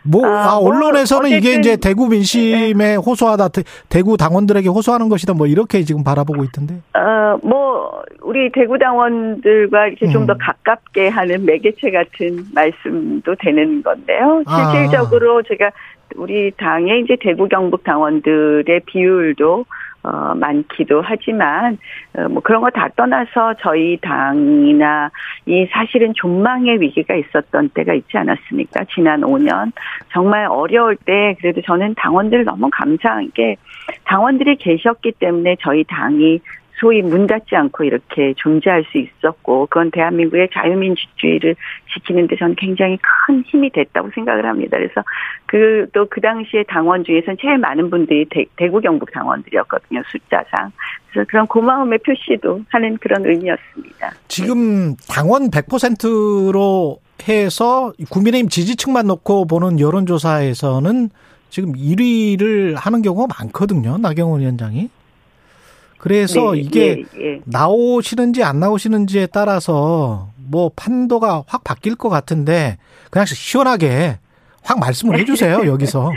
뭐, 아, 아 뭐, 언론에서는 이게 이제 대구 민심에 네. 호소하다, 대구 당원들에게 호소하는 것이다, 뭐, 이렇게 지금 바라보고 있던데? 어, 뭐, 우리 대구 당원들과 이렇게 음. 좀더 가깝게 하는 매개체 같은 말씀도 되는 건데요. 아. 실질적으로 아. 제가 우리 당의 이제 대구 경북 당원들의 비율도 어, 많기도 하지만 어, 뭐 그런 거 다 떠나서 저희 당이나 이 사실은 존망의 위기가 있었던 때가 있지 않았습니까? 지난 5년 정말 어려울 때 그래도 저는 당원들 너무 감사한 게 당원들이 계셨기 때문에 저희 당이 소위 문 닫지 않고 이렇게 존재할 수 있었고 그건 대한민국의 자유민주주의를 지키는 데 저는 굉장히 큰 힘이 됐다고 생각을 합니다. 그래서 그 또그 그 당시에 당원 중에서는 제일 많은 분들이 대, 대구 경북 당원들이었거든요 숫자상. 그래서 그런 고마움의 표시도 하는 그런 의미였습니다. 지금 당원 100%로 해서 국민의힘 지지층만 놓고 보는 여론조사에서는 지금 1위를 하는 경우가 많거든요. 나경원 위원장이. 그래서 네, 이게 예, 예. 나오시는지 안 나오시는지에 따라서 뭐 판도가 확 바뀔 것 같은데 그냥 시원하게 확 말씀을 해주세요 여기서.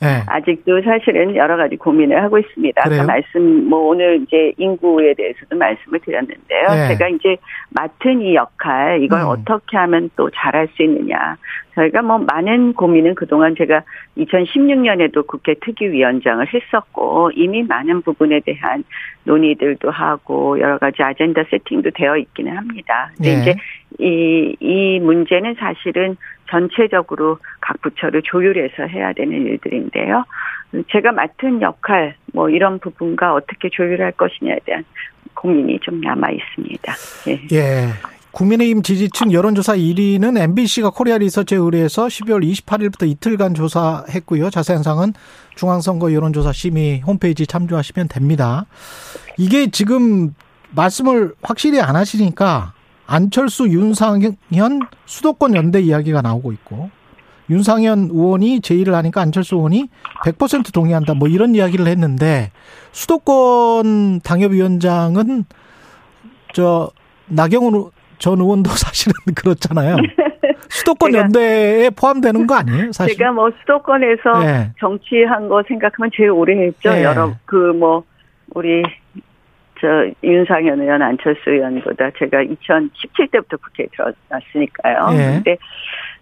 네. 아직도 사실은 여러 가지 고민을 하고 있습니다. 그래요? 아까 말씀 뭐 오늘 이제 인구에 대해서도 말씀을 드렸는데요. 네. 제가 이제 맡은 이 역할 이걸 음. 어떻게 하면 또 잘할 수 있느냐. 저희가 뭐 많은 고민은 그동안 제가 2016년에도 국회 특위위원장을 했었고 이미 많은 부분에 대한 논의들도 하고 여러 가지 아젠다 세팅도 되어 있기는 합니다. 근데 네. 이제 이, 이 문제는 사실은 전체적으로 각 부처를 조율해서 해야 되는 일들인데요. 제가 맡은 역할, 뭐 이런 부분과 어떻게 조율할 것이냐에 대한 고민이 좀 남아 있습니다. 예. 예. 국민의힘 지지층 여론조사 1위는 MBC가 코리아 리서치에 의뢰해서 12월 28일부터 이틀간 조사했고요. 자세한 사항은 중앙선거 여론조사 심의 홈페이지 참조하시면 됩니다. 이게 지금 말씀을 확실히 안 하시니까 안철수, 윤상현 수도권 연대 이야기가 나오고 있고 윤상현 의원이 제의를 하니까 안철수 의원이 100% 동의한다. 뭐 이런 이야기를 했는데 수도권 당협위원장은 저 나경원 전 의원도 사실은 그렇잖아요. 수도권 연대에 포함되는 거 아니에요? 사실. 제가 뭐 수도권에서 네. 정치한 거 생각하면 제일 오래 했죠. 네. 여러 그 뭐 우리 저 윤상현 의원, 안철수 의원보다 제가 2017때부터 국회에 들어왔으니까요. 네. 근데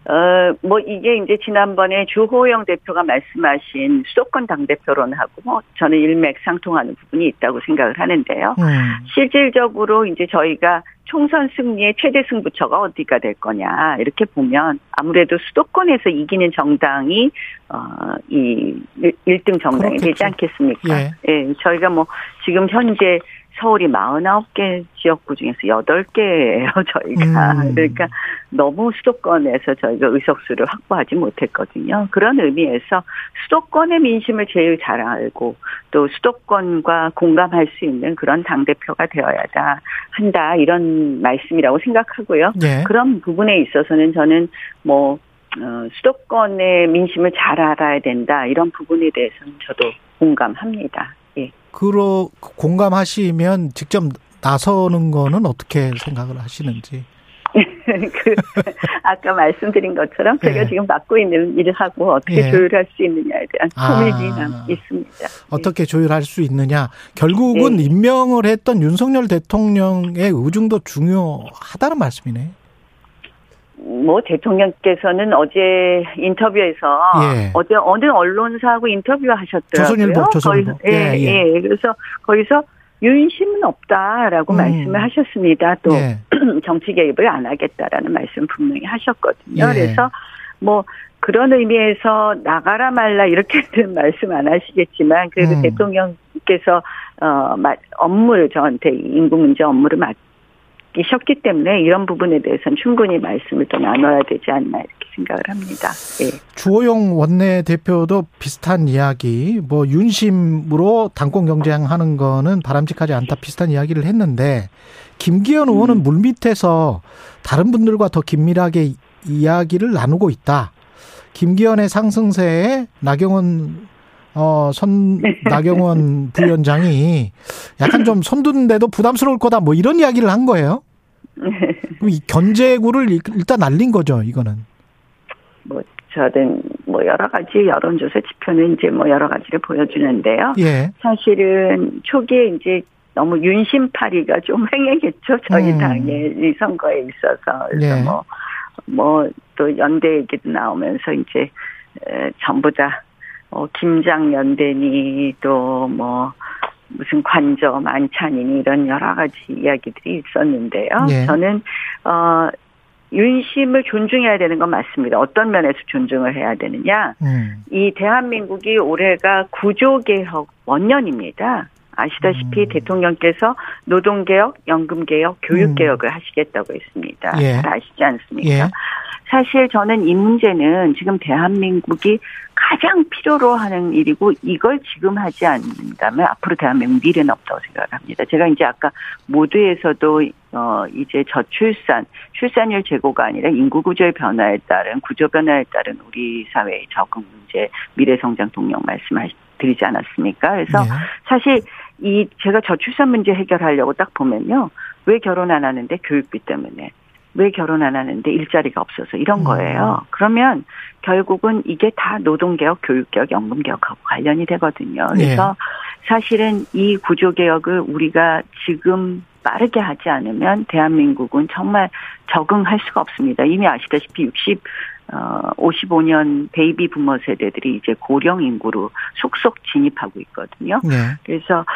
어, 뭐, 이게 이제 지난번에 주호영 대표가 말씀하신 수도권 당 대표론하고 뭐 저는 일맥상통하는 부분이 있다고 생각을 하는데요. 음. 실질적으로 이제 저희가 총선 승리의 최대 승부처가 어디가 될 거냐, 이렇게 보면 아무래도 수도권에서 이기는 정당이, 어, 이 1등 정당이 그렇겠죠. 되지 않겠습니까? 예. 예. 저희가 뭐 지금 현재 서울이 49개 지역구 중에서 8개예요, 저희가. 음. 그러니까 너무 수도권에서 저희가 의석수를 확보하지 못했거든요. 그런 의미에서 수도권의 민심을 제일 잘 알고 또 수도권과 공감할 수 있는 그런 당대표가 되어야 한다, 이런 말씀이라고 생각하고요. 네. 그런 부분에 있어서는 저는 뭐, 어, 수도권의 민심을 잘 알아야 된다, 이런 부분에 대해서는 저도 공감합니다. 예. 그러 공감하시면 직접 나서는 거는 어떻게 생각을 하시는지. 그 아까 말씀드린 것처럼 제가 예. 지금 맡고 있는 일을 하고 어떻게 예. 조율할 수 있느냐에 대한 고민이 아. 있습니다. 어떻게 조율할 수 있느냐. 결국은 예. 임명을 했던 윤석열 대통령의 의중도 중요하다는 말씀이네. 뭐 대통령께서는 어제 인터뷰에서 예. 어제 어느 언론사하고 인터뷰하셨더라고요. 조선일보, 조선일보. 거기, 예, 예, 예. 그래서 거기서 윤심은 없다라고 음. 말씀을 하셨습니다. 또 예. 정치 개입을 안 하겠다라는 말씀 분명히 하셨거든요. 예. 그래서 뭐 그런 의미에서 나가라 말라 이렇게는 말씀 안 하시겠지만 그래도 음. 대통령께서 어 업무를 저한테 인구 문제 업무를 맡 이셨기 때문에 이런 부분에 대해서는 충분히 말씀을 또 나눠야 되지 않나 이렇게 생각을 합니다. 예. 주호영 원내대표도 비슷한 이야기, 뭐 윤심으로 당권 경쟁하는 거는 바람직하지 않다 비슷한 이야기를 했는데 김기현 의원은 음. 물밑에서 다른 분들과 더 긴밀하게 이야기를 나누고 있다. 김기현의 상승세에 나경원 어, 선, 나경원 부위원장이 약간 좀 손드는데도 부담스러울 거다, 뭐 이런 이야기를 한 거예요. 이 견제구를 일단 날린 거죠, 이거는. 뭐, 저는 뭐 여러 가지 여론조사 지표는 이제 뭐 여러 가지를 보여주는데요. 예. 사실은 초기에 이제 너무 윤심파리가 좀 횡행했죠. 저희 음. 당의 이 선거에 있어서. 그래서 예. 뭐, 뭐 또 연대 얘기도 나오면서 이제, 에, 전부 다 어, 김장연대니 또 뭐 무슨 관저 만찬이니 이런 여러 가지 이야기들이 있었는데요. 네. 저는 어 윤심을 존중해야 되는 건 맞습니다. 어떤 면에서 존중을 해야 되느냐? 음. 이 대한민국이 올해가 구조개혁 원년입니다. 아시다시피 음. 대통령께서 노동개혁, 연금개혁, 교육개혁을 음. 하시겠다고 했습니다. 예. 잘 아시지 않습니까? 예. 사실 저는 이 문제는 지금 대한민국이 가장 필요로 하는 일이고 이걸 지금 하지 않는다면 앞으로 대한민국 미래는 없다고 생각합니다. 제가 이제 아까 모두에서도 어 이제 저출산, 출산율 제고가 아니라 인구 구조의 변화에 따른 구조 변화에 따른 우리 사회의 적응 문제, 미래 성장 동력 말씀드리지 않았습니까? 그래서 네. 사실 이 제가 저출산 문제 해결하려고 딱 보면요. 왜 결혼 안 하는데 교육비 때문에 왜 결혼 안 하는데 일자리가 없어서 이런 음. 거예요. 그러면 결국은 이게 다 노동개혁, 교육개혁, 연금개혁하고 관련이 되거든요. 그래서 네. 사실은 이 구조개혁을 우리가 지금 빠르게 하지 않으면 대한민국은 정말 적응할 수가 없습니다. 이미 아시다시피 60, 어, 55년 베이비 부머 세대들이 이제 고령 인구로 속속 진입하고 있거든요. 네. 그래서,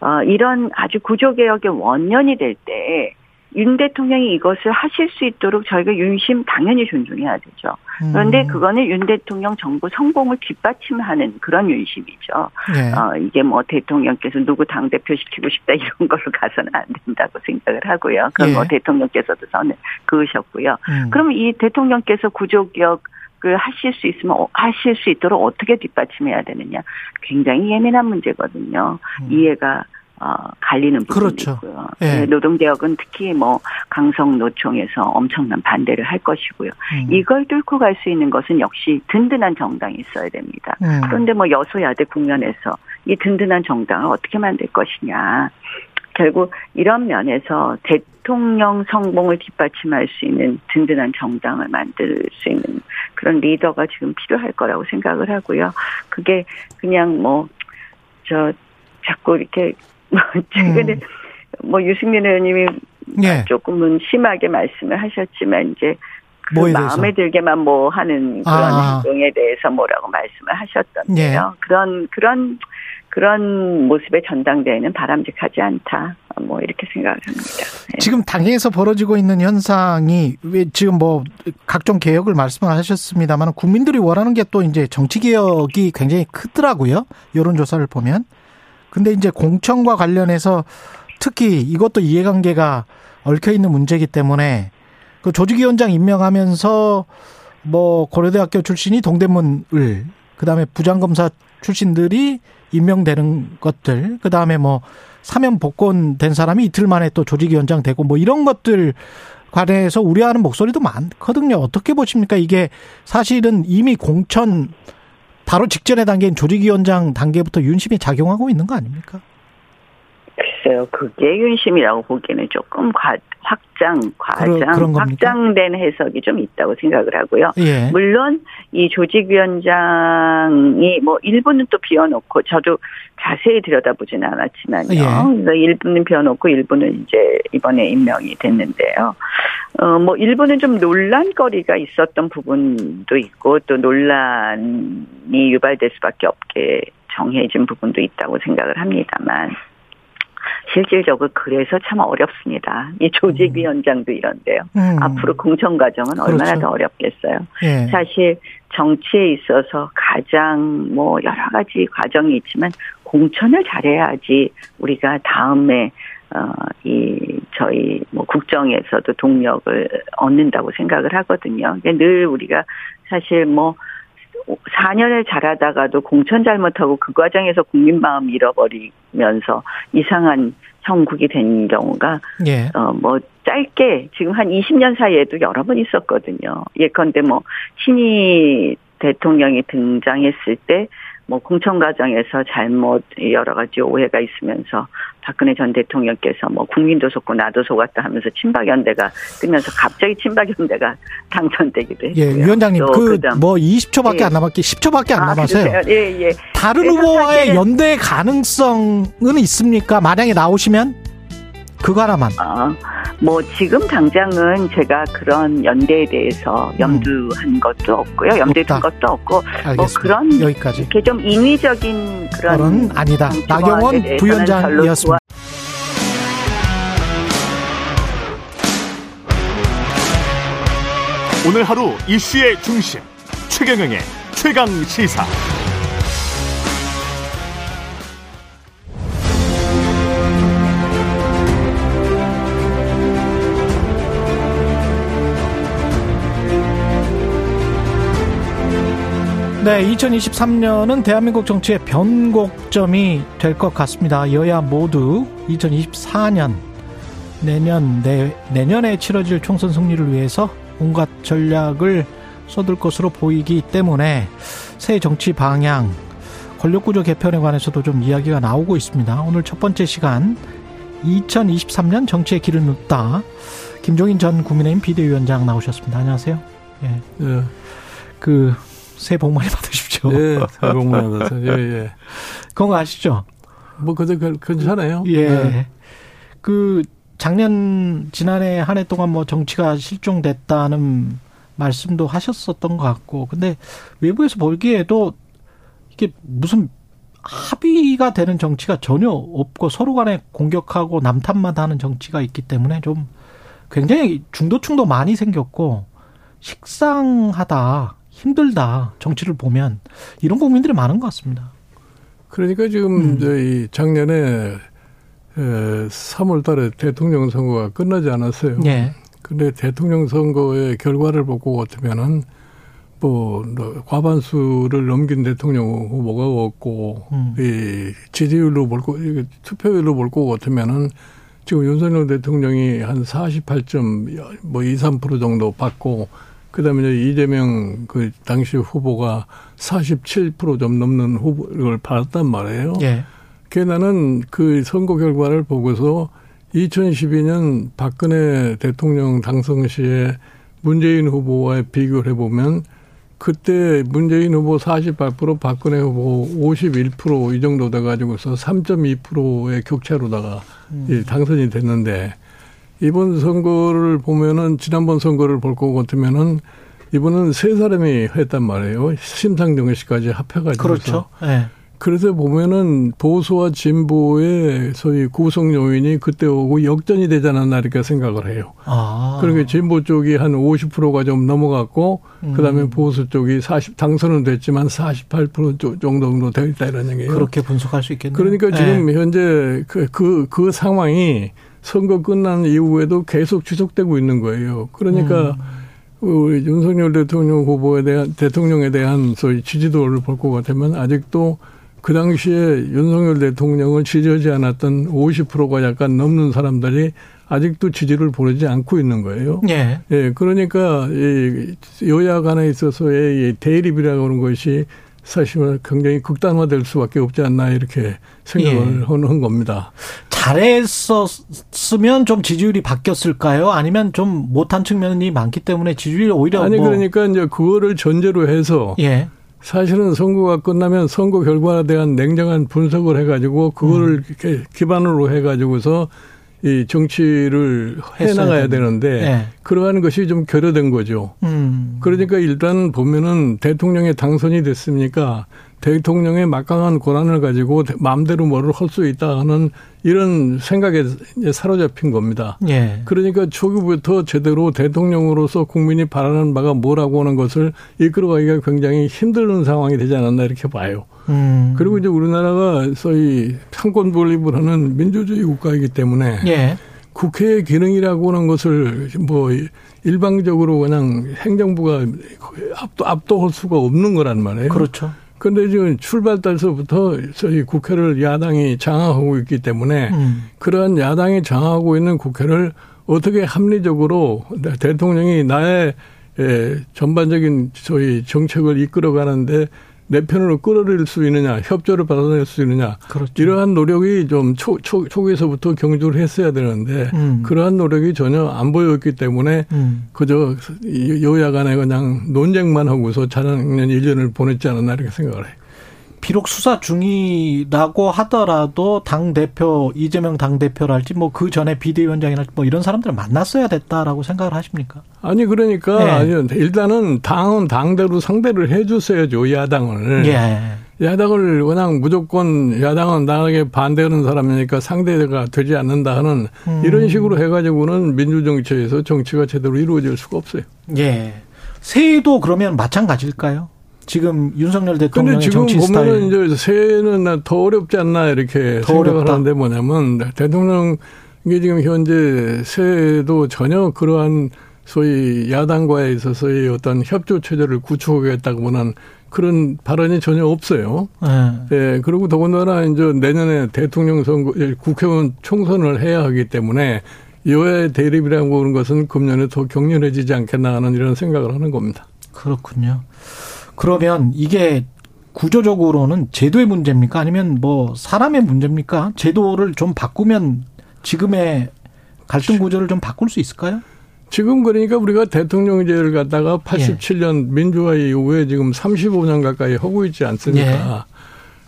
어, 이런 아주 구조개혁의 원년이 될 때 윤 대통령이 이것을 하실 수 있도록 저희가 윤심 당연히 존중해야 되죠. 그런데 음. 그거는 윤 대통령 정부 성공을 뒷받침하는 그런 윤심이죠. 네. 어, 이게 뭐 대통령께서 누구 당대표 시키고 싶다 이런 걸로 가서는 안 된다고 생각을 하고요. 그건 네. 뭐 대통령께서도 선을 그으셨고요. 음. 그럼 이 대통령께서 구조개혁 을 하실 수 있으면 어, 하실 수 있도록 어떻게 뒷받침해야 되느냐 굉장히 예민한 문제거든요. 음. 이해가 어, 갈리는 부분이 그렇죠. 있고요. 예. 네, 노동개혁은 특히 뭐 강성 노총에서 엄청난 반대를 할 것이고요. 음. 이걸 뚫고 갈 수 있는 것은 역시 든든한 정당이 있어야 됩니다. 음. 그런데 뭐 여소야대 국면에서 이 든든한 정당을 어떻게 만들 것이냐. 결국 이런 면에서 대통령 성공을 뒷받침할 수 있는 든든한 정당을 만들 수 있는 그런 리더가 지금 필요할 거라고 생각을 하고요. 그게 그냥 뭐, 저, 자꾸 이렇게 최근에 음. 뭐 유승민 의원님이 예. 조금은 심하게 말씀을 하셨지만 이제 그 마음에 들게만 뭐 하는 그런 아. 행동에 대해서 뭐라고 말씀을 하셨던데요. 예. 그런 그런 그런 모습의 전당대회는 바람직하지 않다. 뭐 이렇게 생각을 합니다. 네. 지금 당에서 벌어지고 있는 현상이 왜 지금 뭐 각종 개혁을 말씀을 하셨습니다만 국민들이 원하는 게 또 이제 정치 개혁이 굉장히 크더라고요. 여론 조사를 보면. 근데 이제 공천과 관련해서 특히 이것도 이해관계가 얽혀 있는 문제이기 때문에 그 조직위원장 임명하면서 뭐 고려대학교 출신이 동대문을 그다음에 부장검사 출신들이 임명되는 것들 그다음에 뭐 사면 복권 된 사람이 이틀 만에 또 조직위원장 되고 뭐 이런 것들 관해서 우려하는 목소리도 많거든요. 어떻게 보십니까? 이게 사실은 이미 공천 바로 직전의 단계인 조직위원장 단계부터 윤심이 작용하고 있는 거 아닙니까? 글쎄요, 그게 윤심이라고 보기에는 조금 과, 확장, 과장, 확장된 해석이 좀 있다고 생각을 하고요. 예. 물론 이 조직위원장이 뭐 일부는 또 비워놓고 저도 자세히 들여다보지는 않았지만요. 예. 그래서 일부는 비워놓고 일부는 이제 이번에 임명이 됐는데요. 어, 뭐 일부는 좀 논란거리가 있었던 부분도 있고 또 논란이 유발될 수밖에 없게 정해진 부분도 있다고 생각을 합니다만 실질적으로 그래서 참 어렵습니다. 이 조직위원장도 이런데요. 음. 앞으로 공천 과정은 그렇죠. 얼마나 더 어렵겠어요. 예. 사실 정치에 있어서 가장 뭐 여러 가지 과정이 있지만 공천을 잘해야지 우리가 다음에 어이 저희 뭐 국정에서도 동력을 얻는다고 생각을 하거든요. 늘 우리가 사실 뭐 4년을 잘하다가도 공천 잘못하고 그 과정에서 국민 마음 잃어버리면서 이상한 형국이 된 경우가 예. 어뭐 짧게 지금 한 20년 사이에도 여러 번 있었거든요. 예컨대 뭐 신이 대통령이 등장했을 때 뭐 공천 과정에서 잘못 여러 가지 오해가 있으면서 박근혜 전 대통령께서 뭐 국민도 속고 나도 속았다 하면서 친박연대가 뜨면서 갑자기 친박연대가 당선되기도 했고요. 예, 위원장님 그 뭐 20초밖에 예. 안 남았기 10초밖에 안 아, 남았어요. 예, 예. 다른 후보와의 연대 가능성은 있습니까? 만약에 나오시면 그거 하나만. 아, 뭐 지금 당장은 제가 그런 연대에 대해서 음. 염두한 음. 것도 없고요. 염두에 둔 것도 없고 뭐 알겠습니다. 뭐 그런 여기까지. 이렇게 좀 인위적인 그런 아니다. 나경원 부위원장이었습니다. 오늘 하루 이슈의 중심 최경영의 최강 시사. 네, 2023년은 대한민국 정치의 변곡점이 될 것 같습니다. 여야 모두 2024년 내년 내, 내년에 치러질 총선 승리를 위해서 온갖 전략을 쏟을 것으로 보이기 때문에 새 정치 방향, 권력구조 개편에 관해서도 좀 이야기가 나오고 있습니다. 오늘 첫 번째 시간 2023년 정치의 길을 눕다 김종인 전 국민의힘 비대위원장 나오셨습니다. 안녕하세요. 예. 예. 그 새해 복 많이 받으십시오. 예, 새해 복 많이 받으세요. 예, 예. 건강하시죠? 뭐 그저 괜찮아요. 예. 예. 그 작년 지난해 한 해 동안 뭐 정치가 실종됐다는 말씀도 하셨었던 것 같고 근데 외부에서 보기에도 이게 무슨 합의가 되는 정치가 전혀 없고 서로 간에 공격하고 남탓만 하는 정치가 있기 때문에 좀 굉장히 중도층도 많이 생겼고 식상하다, 힘들다, 정치를 보면 이런 국민들이 많은 것 같습니다. 그러니까 지금 음. 저희 작년에 3월 달에 대통령 선거가 끝나지 않았어요. 예. 근데 대통령 선거의 결과를 보고 같으면은 뭐 과반수를 넘긴 대통령 후보가 없고 음. 이 지지율로 볼 거, 투표율로 볼 거 같으면은 지금 윤석열 대통령이 한 48점 뭐 2, 3% 정도 받고 그다음에 이재명 그 당시 후보가 47%좀 넘는 후보를 받았단 말이에요. 예. 그 나는 그 선거 결과를 보고서 2012년 박근혜 대통령 당선 시에 문재인 후보와 비교를 해보면 그때 문재인 후보 48% 박근혜 후보 51%이 정도 돼가지고서 3.2%의 격차로다가 음. 당선이 됐는데 이번 선거를 보면은 지난번 선거를 볼 것 같으면은 이번은 세 사람이 했단 말이에요. 심상정 씨까지 합해가지고. 그렇죠. 네. 그래서 보면은 보수와 진보의 소위 구성 요인이 그때 오고 역전이 되지 않았나 이렇게 생각을 해요. 아. 그러니까 진보 쪽이 한 50%가 좀 넘어갔고 음. 그다음에 보수 쪽이 40 당선은 됐지만 48% 정도 정도 되어 있다 이런 얘기예요. 그렇게 분석할 수 있겠네요. 그러니까 지금 네. 현재 그그 그, 그 상황이 선거 끝난 이후에도 계속 지속되고 있는 거예요. 그러니까 음. 우리 윤석열 대통령 후보에 대한 대통령에 대한 소위 지지도를 볼 것 같으면 아직도 그 당시에 윤석열 대통령을 지지하지 않았던 50%가 약간 넘는 사람들이 아직도 지지를 보내지 않고 있는 거예요. 예. 예. 그러니까 이 여야 간에 있어서의 대립이라고 하는 것이 사실은 굉장히 극단화될 수밖에 없지 않나 이렇게 생각을 예. 하는 겁니다. 잘했었으면 좀 지지율이 바뀌었을까요? 아니면 좀 못한 측면이 많기 때문에 지지율이 오히려 아니 뭐 그러니까 이제 그거를 전제로 해서 예. 사실은 선거가 끝나면 선거 결과에 대한 냉정한 분석을 해가지고 그거를 음. 기반으로 해가지고서 이 정치를 해나가야 되는데 네. 그러한 것이 좀 결여된 거죠. 음. 그러니까 일단 보면은 대통령이 당선이 됐습니까? 대통령의 막강한 권한을 가지고 마음대로 뭐를 할 수 있다 하는 이런 생각에 사로잡힌 겁니다. 예. 그러니까 초기부터 제대로 대통령으로서 국민이 바라는 바가 뭐라고 하는 것을 이끌어가기가 굉장히 힘든 상황이 되지 않았나 이렇게 봐요. 음. 그리고 이제 우리나라가 소위 상권 분립을 하는 민주주의 국가이기 때문에 예. 국회의 기능이라고 하는 것을 뭐 일방적으로 그냥 행정부가 압도 압도할 수가 없는 거란 말이에요. 그렇죠. 그런데 지금 출발 달서부터 저희 국회를 야당이 장악하고 있기 때문에 음. 그러한 야당이 장악하고 있는 국회를 어떻게 합리적으로 대통령이 나의 전반적인 저희 정책을 이끌어가는데 내 편으로 끌어들일 수 있느냐, 협조를 받아낼 수 있느냐. 그렇죠. 이러한 노력이 좀 초, 초, 초기에서부터 경주를 했어야 되는데 음. 그러한 노력이 전혀 안 보였기 때문에 음. 그저 여야 간에 그냥 논쟁만 하고서 작년 1년을 보냈지 않았나 이렇게 생각을 해요. 비록 수사 중이라고 하더라도 당 대표 이재명 당 대표랄지 뭐 그 전에 비대위원장이랄지 뭐 이런 사람들을 만났어야 됐다라고 생각을 하십니까? 아니 그러니까 네. 아니 일단은 당은 당대로 상대를 해줬어야죠 야당을. 예. 야당을 워낙 무조건 야당은 나에게 반대하는 사람이니까 상대가 되지 않는다 하는 음. 이런 식으로 해가지고는 민주정치에서 정치가 제대로 이루어질 수가 없어요. 예. 새해도 그러면 마찬가지일까요? 지금 윤석열 대통령의 지금 정치 보면은 스타일. 이제 새해는 더 어렵지 않나 이렇게 생각을 어렵다. 하는데 뭐냐면 대통령 이게 지금 현재 새해도 전혀 그러한 소위 야당과에 있어서의 어떤 협조 체제를 구축하겠다고는 그런 발언이 전혀 없어요. 네. 네. 그리고 더군다나 이제 내년에 대통령 선거, 국회의원 총선을 해야 하기 때문에 여야의 대립이라고 하는 것은 금년에 더 격렬해지지 않겠나 하는 이런 생각을 하는 겁니다. 그렇군요. 그러면 이게 구조적으로는 제도의 문제입니까? 아니면 뭐 사람의 문제입니까? 제도를 좀 바꾸면 지금의 갈등 구조를 좀 바꿀 수 있을까요? 지금 그러니까 우리가 대통령제를 갖다가 87년 예. 민주화 이후에 지금 35년 가까이 하고 있지 않습니까? 예.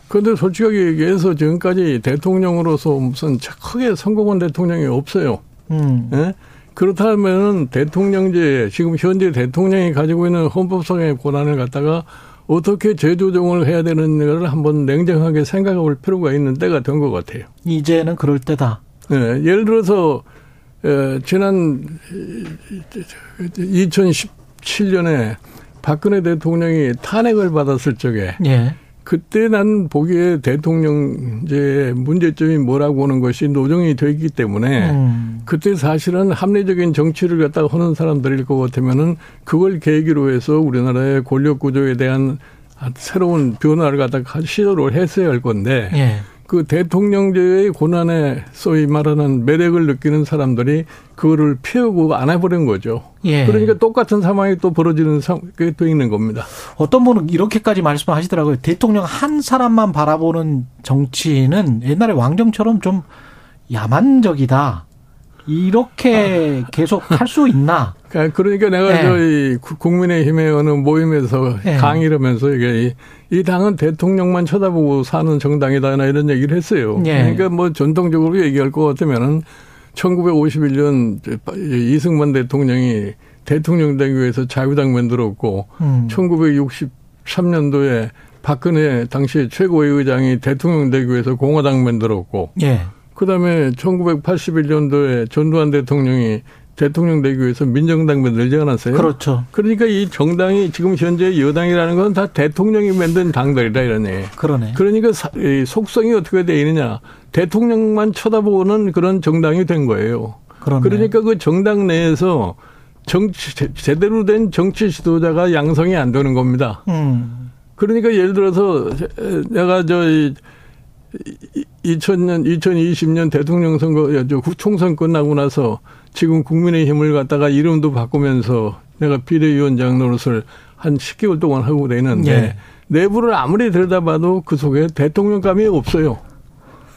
그런데 솔직하게 얘기해서 지금까지 대통령으로서 무슨 크게 성공한 대통령이 없어요. 음. 예? 그렇다면 대통령제 지금 현재 대통령이 가지고 있는 헌법상의 권한을 갖다가 어떻게 재조정을 해야 되는가를 한번 냉정하게 생각해 볼 필요가 있는 때가 된 것 같아요. 이제는 그럴 때다. 네, 예를 들어서 지난 2017년에 박근혜 대통령이 탄핵을 받았을 적에 예. 그때 난 보기에 대통령제 문제점이 뭐라고 하는 것이 노정이 되기 때문에 음. 그때 사실은 합리적인 정치를 갖다가 하는 사람들일 것 같으면은 그걸 계기로 해서 우리나라의 권력 구조에 대한 새로운 변화를 갖다가 시도를 했어야 할 건데 예. 그 대통령제의 고난에 소위 말하는 매력을 느끼는 사람들이 그거를 피우고 안 해버린 거죠. 예. 그러니까 똑같은 상황이 또 벌어지는 상황이 또 있는 겁니다. 어떤 분은 이렇게까지 말씀하시더라고요. 대통령 한 사람만 바라보는 정치는 옛날에 왕정처럼 좀 야만적이다. 이렇게 아. 계속 할 수 있나? 그러니까, 그러니까 내가 네. 저희 국민의힘의 어느 모임에서 네. 강의를 하면서 이게 이 당은 대통령만 쳐다보고 사는 정당이다 이런 얘기를 했어요. 네. 그러니까 뭐 전통적으로 얘기할 것 같으면은 1951년 이승만 대통령이 대통령 되기 위해서 자유당 만들었고 음. 1963년도에 박근혜 당시 최고의 의장이 대통령 되기 위해서 공화당 만들었고 예. 그다음에 1981년도에 전두환 대통령이 대통령 되기 위해서 민정당 만들지 않았어요? 그렇죠. 그러니까 이 정당이 지금 현재 여당이라는 건 다 대통령이 만든 당들이다 이러네. 그러네. 그러니까 속성이 어떻게 돼 있느냐? 대통령만 쳐다보는 그런 정당이 된 거예요. 그러네. 그러니까 그 정당 내에서 정치 제대로 된 정치 지도자가 양성이 안 되는 겁니다. 음. 그러니까 예를 들어서 내가 저 2000년, 2020년 대통령 선거, 총선 끝나고 나서 지금 국민의 힘을 갖다가 이름도 바꾸면서 내가 비대위원장 노릇을 한 10개월 동안 하고 되는데 예. 내부를 아무리 들여다봐도 그 속에 대통령감이 없어요.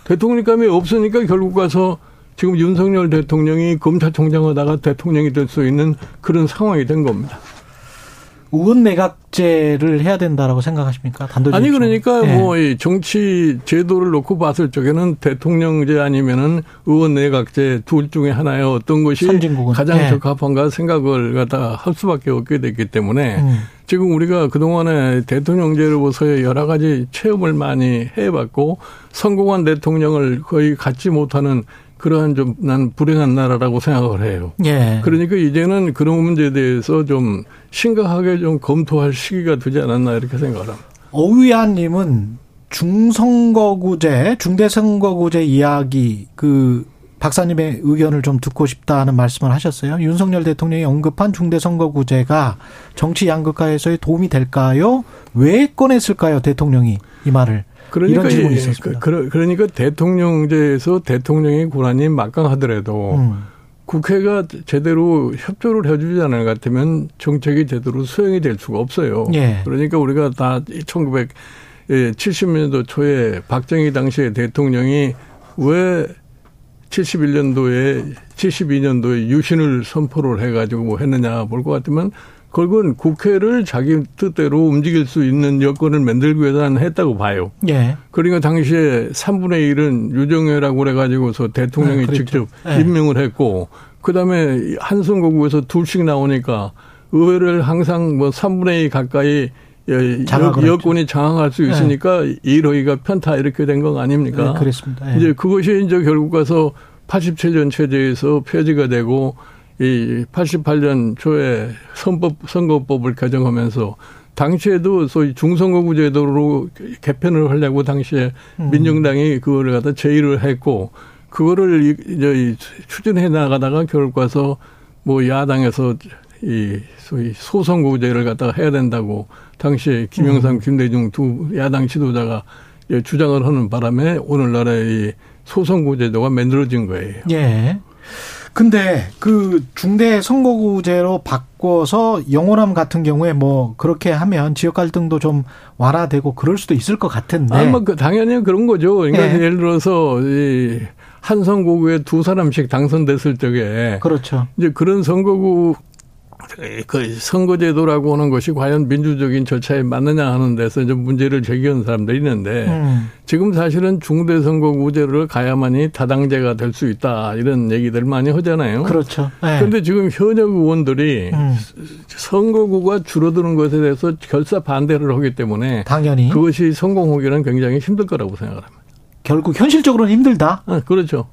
대통령감이 없으니까 결국 가서 지금 윤석열 대통령이 검찰총장 하다가 대통령이 될 수 있는 그런 상황이 된 겁니다. 의원 내각제를 해야 된다라고 생각하십니까? 단도직 아니 그러니까 네. 뭐 정치 제도를 놓고 봤을 적에는 대통령제 아니면은 의원 내각제 둘 중에 하나의 어떤 것이 선진국은. 가장 네. 적합한가 생각을 갖다 할 수밖에 없게 됐기 때문에 음. 지금 우리가 그동안에 대통령제로서의 여러 가지 체험을 많이 해봤고 성공한 대통령을 거의 갖지 못하는 그러한 좀 난 불행한 나라라고 생각을 해요. 예. 그러니까 이제는 그런 문제에 대해서 좀 심각하게 좀 검토할 시기가 되지 않았나 이렇게 생각을 합니다. 어위안님은 중선거구제, 중대선거구제 이야기 그 박사님의 의견을 좀 듣고 싶다는 말씀을 하셨어요. 윤석열 대통령이 언급한 중대선거구제가 정치 양극화에서의 도움이 될까요? 왜 꺼냈을까요, 대통령이 이 말을? 그러니까 이런 질문이 있었습니다. 그, 그러니까 대통령제에서 대통령의 권한이 막강하더라도 음. 국회가 제대로 협조를 해주지 않을 것 같으면 정책이 제대로 수행이 될 수가 없어요. 예. 그러니까 우리가 다 1970년도 초에 박정희 당시의 대통령이 왜 71년도에 72년도에 유신을 선포를 해가지고 뭐 했느냐 볼 것 같으면 그건 국회를 자기 뜻대로 움직일 수 있는 여건을 만들기 위해서 했다고 봐요. 예. 그러니까 당시에 3분의 1은 유정회라고 그래가지고서 대통령이 네, 직접 네. 임명을 했고, 그 다음에 한선거구에서 둘씩 나오니까 의회를 항상 뭐 3분의 2 가까이 여건이 장악할 수 있으니까 네. 일호위가 편타 이렇게 된거 아닙니까? 네, 그렇습니다. 네. 이제 그것이 이제 결국 가서 87년 체제에서 폐지가 되고 이 88년 초에 선법 선거법을 개정하면서 당시에도 소위 중선거구 제도로 개편을 하려고 당시에 음. 민정당이 그거를 갖다 제의를 했고 그거를 이제 추진해 나가다가 결국 와서 뭐 야당에서 이 소위 소선거구제를 갖다가 해야 된다고 당시에 김영삼, 음. 김대중 두 야당 지도자가 주장을 하는 바람에 오늘날의 이 소선거구제도가 만들어진 거예요. 예. 근데 그 중대 선거구제로 바꿔서 영호남 같은 경우에 뭐 그렇게 하면 지역 갈등도 좀 완화되고 그럴 수도 있을 것 같은데. 아, 뭐그 당연히 그런 거죠. 그러니까 네. 예를 들어서 이 한선고구에 두 사람씩 당선됐을 적에 그렇죠. 이제 그런 선거구 그 선거제도라고 하는 것이 과연 민주적인 절차에 맞느냐 하는 데서 좀 문제를 제기하는 사람들이 있는데 음. 지금 사실은 중대선거구제를 가야만이 다당제가 될 수 있다 이런 얘기들 많이 하잖아요. 그렇죠. 그런데 네. 지금 현역 의원들이 음. 선거구가 줄어드는 것에 대해서 결사 반대를 하기 때문에 당연히 그것이 성공하기는 굉장히 힘들 거라고 생각합니다. 결국 현실적으로는 힘들다. 네, 그렇죠.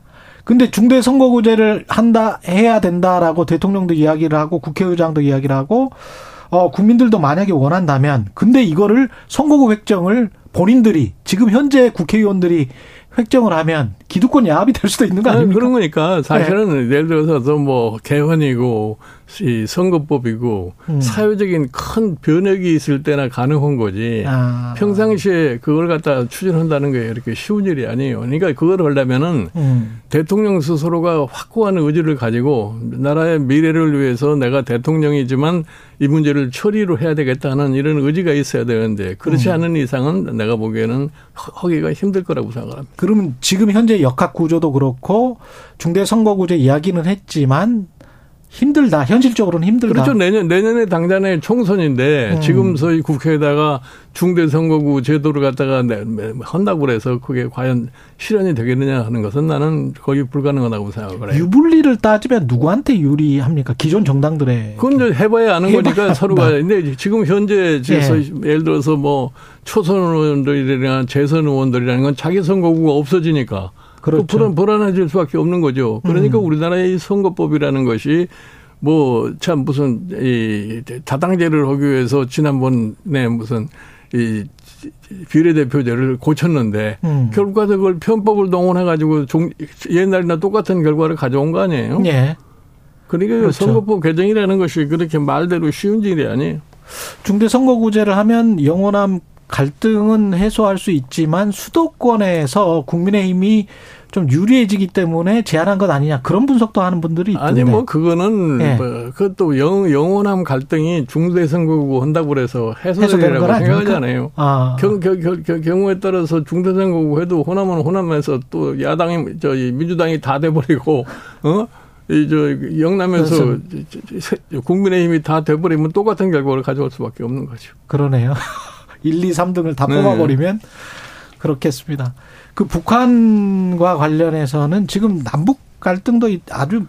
근데 중대 선거구제를 한다 해야 된다라고 대통령도 이야기를 하고 국회의장도 이야기를 하고 어 국민들도 만약에 원한다면 근데 이거를 선거구 획정을 본인들이 지금 현재 국회의원들이 획정을 하면 기득권 야합이 될 수도 있는 거 아닙니까? 그런 거니까 사실은 네. 예를 들어서 뭐 개헌이고 이 선거법이고 음. 사회적인 큰 변혁이 있을 때나 가능한 거지. 아. 평상시에 그걸 갖다 추진한다는 게 이렇게 쉬운 일이 아니에요. 그러니까 그걸 하려면은 음. 대통령 스스로가 확고한 의지를 가지고 나라의 미래를 위해서 내가 대통령이지만 이 문제를 처리로 해야 되겠다는 이런 의지가 있어야 되는데 그렇지 음. 않은 이상은 내가 보기에는 하기가 힘들 거라고 생각합니다. 그러면 지금 현재 역학 구조도 그렇고 중대 선거 구제 이야기는 했지만 힘들다. 현실적으로는 힘들다. 그렇죠. 내년 내년에 당장에 총선인데 음. 지금 서희 국회에다가 중대 선거구 제도를 갖다가 한다고 그래서 그게 과연 실현이 되겠느냐 하는 것은 나는 거의 불가능하다고 생각을 해요. 유불리를 따지면 누구한테 유리합니까? 기존 정당들의 그건 이제 해봐야 아는 해봐야 거니까 서로가 근데 지금 현재 예. 예를 들어서 뭐 초선 의원들이나 재선 의원들이라는 건 자기 선거구가 없어지니까 그렇죠. 불안, 불안해질 수밖에 없는 거죠. 그러니까 음. 우리나라의 선거법이라는 것이 뭐 참 무슨 이 다당제를 하기 위해서 지난번에 무슨 이 비례대표제를 고쳤는데 음. 그걸 편법을 동원해 가지고 옛날이나 똑같은 결과를 가져온 거 아니에요? 예. 그러니까 그렇죠. 선거법 개정이라는 것이 그렇게 말대로 쉬운 일이 아니에요. 중대 선거구제를 하면 영원함 갈등은 해소할 수 있지만 수도권에서 국민의힘이 좀 유리해지기 때문에 제안한 것 아니냐 그런 분석도 하는 분들이 있던데. 아니 뭐 그거는 네. 뭐 그것도 영, 영원함 갈등이 중대 선거구 한다고 그래서 해소되라고 생각하잖아요. 아. 경, 경, 경, 경우에 따라서 중대 선거구 해도 호남은 호남에서 또 야당이 저 민주당이 다 돼버리고 어. 이저 영남에서 국민의힘이 다 돼버리면 똑같은 결과를 가져올 수밖에 없는 거죠. 그러네요. 1, 2, 3등을 다 네. 뽑아버리면 그렇겠습니다. 그 북한과 관련해서는 지금 남북 갈등도 아주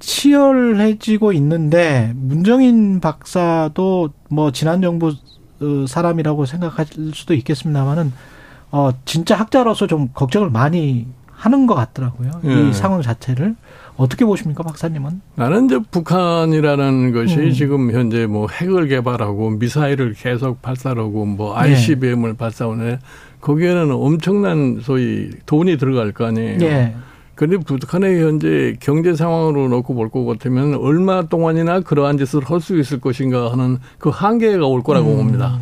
치열해지고 있는데 문정인 박사도 뭐 지난 정부 어, 사람이라고 생각할 수도 있겠습니다만은 어 진짜 학자로서 좀 걱정을 많이 하는 것 같더라고요. 예. 이 상황 자체를 어떻게 보십니까, 박사님은? 나는 이제 북한이라는 것이 음. 지금 현재 뭐 핵을 개발하고 미사일을 계속 발사하고 뭐 ICBM을 네. 발사하는 거기에는 엄청난 소위 돈이 들어갈 거 아니에요. 네. 근데 북한의 현재 경제 상황으로 놓고 볼 것 같으면 얼마 동안이나 그러한 짓을 할 수 있을 것인가 하는 그 한계가 올 거라고 음. 봅니다.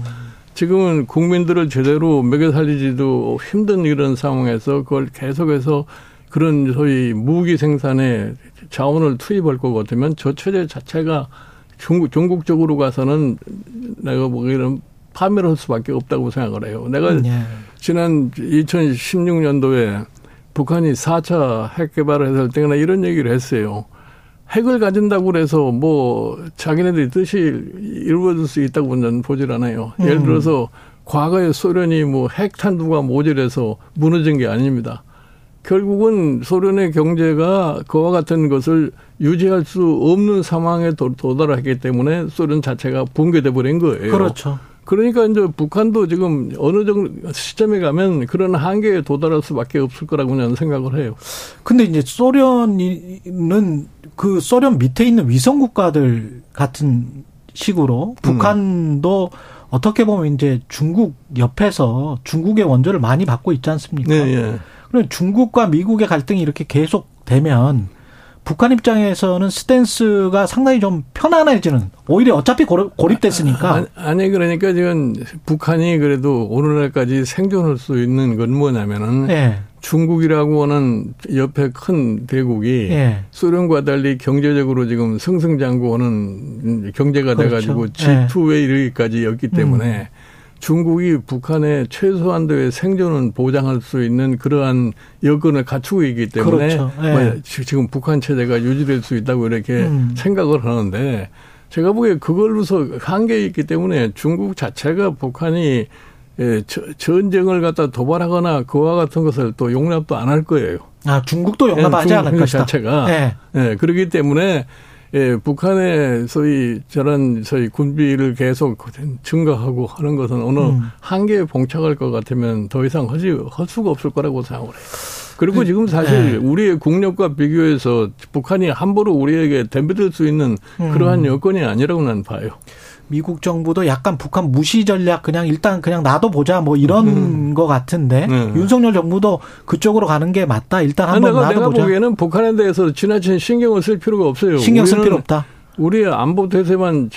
지금은 국민들을 제대로 먹여 살리지도 힘든 이런 상황에서 그걸 계속해서 그런 소위 무기 생산에 자원을 투입할 것 같으면 저 체제 자체가 중국, 중국적으로 가서는 내가 보기에는 파멸할 수밖에 없다고 생각을 해요. 내가 네. 지난 2016년도에 북한이 4차 핵 개발을 했을 때나 이런 얘기를 했어요. 핵을 가진다고 그래서 뭐 자기네들이 뜻이 이루어질 수 있다고 는 보질 않아요. 음. 예를 들어서 과거에 소련이 뭐 핵탄두가 모자라서 무너진 게 아닙니다. 결국은 소련의 경제가 그와 같은 것을 유지할 수 없는 상황에 도달했기 때문에 소련 자체가 붕괴돼 버린 거예요. 그렇죠. 그러니까 이제 북한도 지금 어느 정도 시점에 가면 그런 한계에 도달할 수밖에 없을 거라고 저는 생각을 해요. 근데 이제 소련은 그 소련 밑에 있는 위성 국가들 같은 식으로 북한도 음. 어떻게 보면 이제 중국 옆에서 중국의 원조를 많이 받고 있지 않습니까? 네, 네. 그럼 중국과 미국의 갈등이 이렇게 계속 되면 북한 입장에서는 스탠스가 상당히 좀 편안해지는 오히려 어차피 고립됐으니까 아니 그러니까 지금 북한이 그래도 오늘날까지 생존할 수 있는 건 뭐냐면은 네. 중국이라고 하는 옆에 큰 대국이 네. 소련과 달리 경제적으로 지금 승승장구하는 경제가 그렇죠. 돼가지고 G2에 이르기까지였기 때문에 음. 중국이 북한의 최소한도의 생존을 보장할 수 있는 그러한 여건을 갖추고 있기 때문에 그렇죠. 네. 뭐 지금 북한 체제가 유지될 수 있다고 이렇게 음. 생각을 하는데 제가 보기에 그걸로서 한계가 있기 때문에 중국 자체가 북한이 예, 전쟁을 갖다 도발하거나 그와 같은 것을 또 용납도 안 할 거예요. 아, 중국도 용납하지 예, 않을 것이다. 자체가. 네. 예, 그렇기 때문에 예, 북한의 소위 저런 소위 군비를 계속 증가하고 하는 것은 어느 음. 한계에 봉착할 것 같으면 더 이상 하지 할 수가 없을 거라고 생각을 해요. 그리고 그, 지금 사실 네. 우리의 국력과 비교해서 북한이 함부로 우리에게 덤벼들 수 있는 음. 그러한 여건이 아니라고 난 봐요. 미국 정부도 약간 북한 무시 전략 그냥 일단 그냥 놔둬 보자 뭐 이런 음. 거 같은데 네. 윤석열 정부도 그쪽으로 가는 게 맞다. 일단 한번 놔둬 내가 보자. 보기에는 북한에 대해서 지나친 신경을 쓸 필요가 없어요. 신경 쓸 필요 없다. 우리의 안보 대세만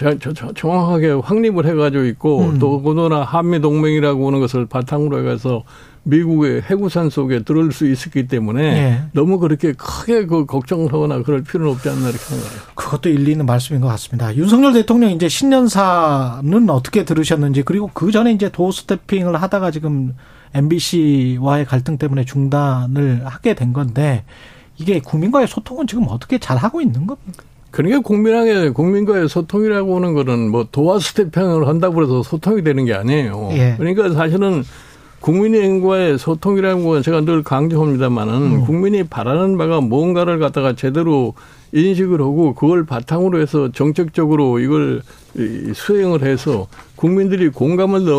정확하게 확립을 해가지고 있고 음. 또 그러나 한미 동맹이라고 하는 것을 바탕으로 해서 미국의 해구산 속에 들어올 수 있었기 때문에 예. 너무 그렇게 크게 그 걱정을 하거나 그럴 필요는 없지 않나 이렇게 생각해요. 그것도 일리 있는 말씀인 것 같습니다. 윤석열 대통령 이제 신년사는 어떻게 들으셨는지 그리고 그 전에 이제 도어 스태핑을 하다가 지금 MBC와의 갈등 때문에 중단을 하게 된 건데 이게 국민과의 소통은 지금 어떻게 잘 하고 있는 겁니까? 그러니까 국민에게 국민과의 소통이라고 하는 거는 뭐 도화 스태핑을 한다고 해서 소통이 되는 게 아니에요. 예. 그러니까 사실은 국민과의 소통이라는 건 제가 늘 강조합니다만은 음. 국민이 바라는 바가 뭔가를 갖다가 제대로 인식을 하고 그걸 바탕으로 해서 정책적으로 이걸 수행을 해서 국민들이 공감을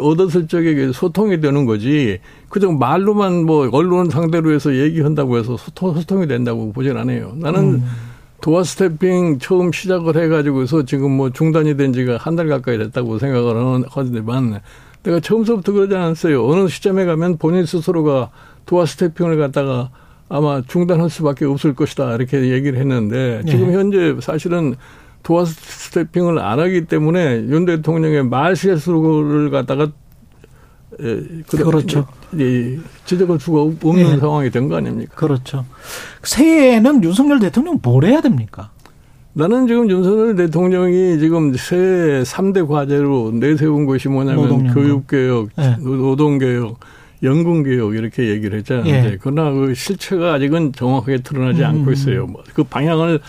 얻었을 적에 소통이 되는 거지. 그저 말로만 뭐 언론 상대로 해서 얘기한다고 해서 소통, 소통이 된다고 보진 않아요. 나는 음. 도어 스태핑 처음 시작을 해가지고서 지금 뭐 중단이 된 지가 한 달 가까이 됐다고 생각을 하는데만 내가 처음서부터 그러지 않았어요. 어느 시점에 가면 본인 스스로가 도화 스태핑을 갖다가 아마 중단할 수밖에 없을 것이다 이렇게 얘기를 했는데 네. 지금 현재 사실은 도화 스태핑을 안 하기 때문에 윤 대통령의 말 실수를 갖다가 예, 그렇죠. 예, 지적할 수가 없는 예. 상황이 된 거 아닙니까? 그렇죠. 새해에는 윤석열 대통령 뭘 해야 됩니까? 나는 지금 윤석열 대통령이 지금 새 3대 과제로 내세운 것이 뭐냐면 교육개혁, 네. 노동개혁, 연금개혁 이렇게 얘기를 했잖아요. 예. 그러나 그 실체가 아직은 정확하게 드러나지 음. 않고 있어요. 뭐그 방향을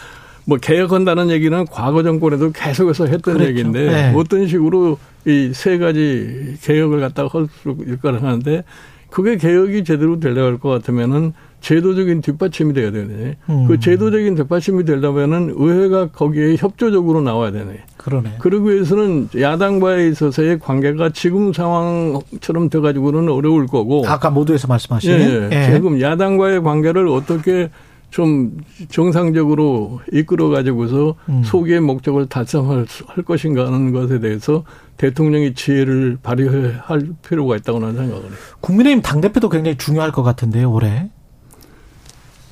뭐 개혁한다는 얘기는 과거 정권에도 계속해서 했던 그렇죠. 얘기인데 네. 어떤 식으로 이 세 가지 개혁을 갖다가 할 수 있을까 하는데 그게 개혁이 제대로 되려고 할 것 같으면은 제도적인 뒷받침이 돼야 되네. 음. 그 제도적인 뒷받침이 되려면은 의회가 거기에 협조적으로 나와야 되네. 그러네. 그러기 위해서는 야당과에 있어서의 관계가 지금 상황처럼 돼가지고는 어려울 거고. 아까 모두에서 말씀하신. 예, 예. 지금 야당과의 관계를 어떻게 좀 정상적으로 이끌어 가지고서 음. 소기의 목적을 달성할 할 것인가 하는 것에 대해서 대통령이 지혜를 발휘할 필요가 있다고 나는 생각을 해요. 국민의힘 당대표도 굉장히 중요할 것 같은데요, 올해.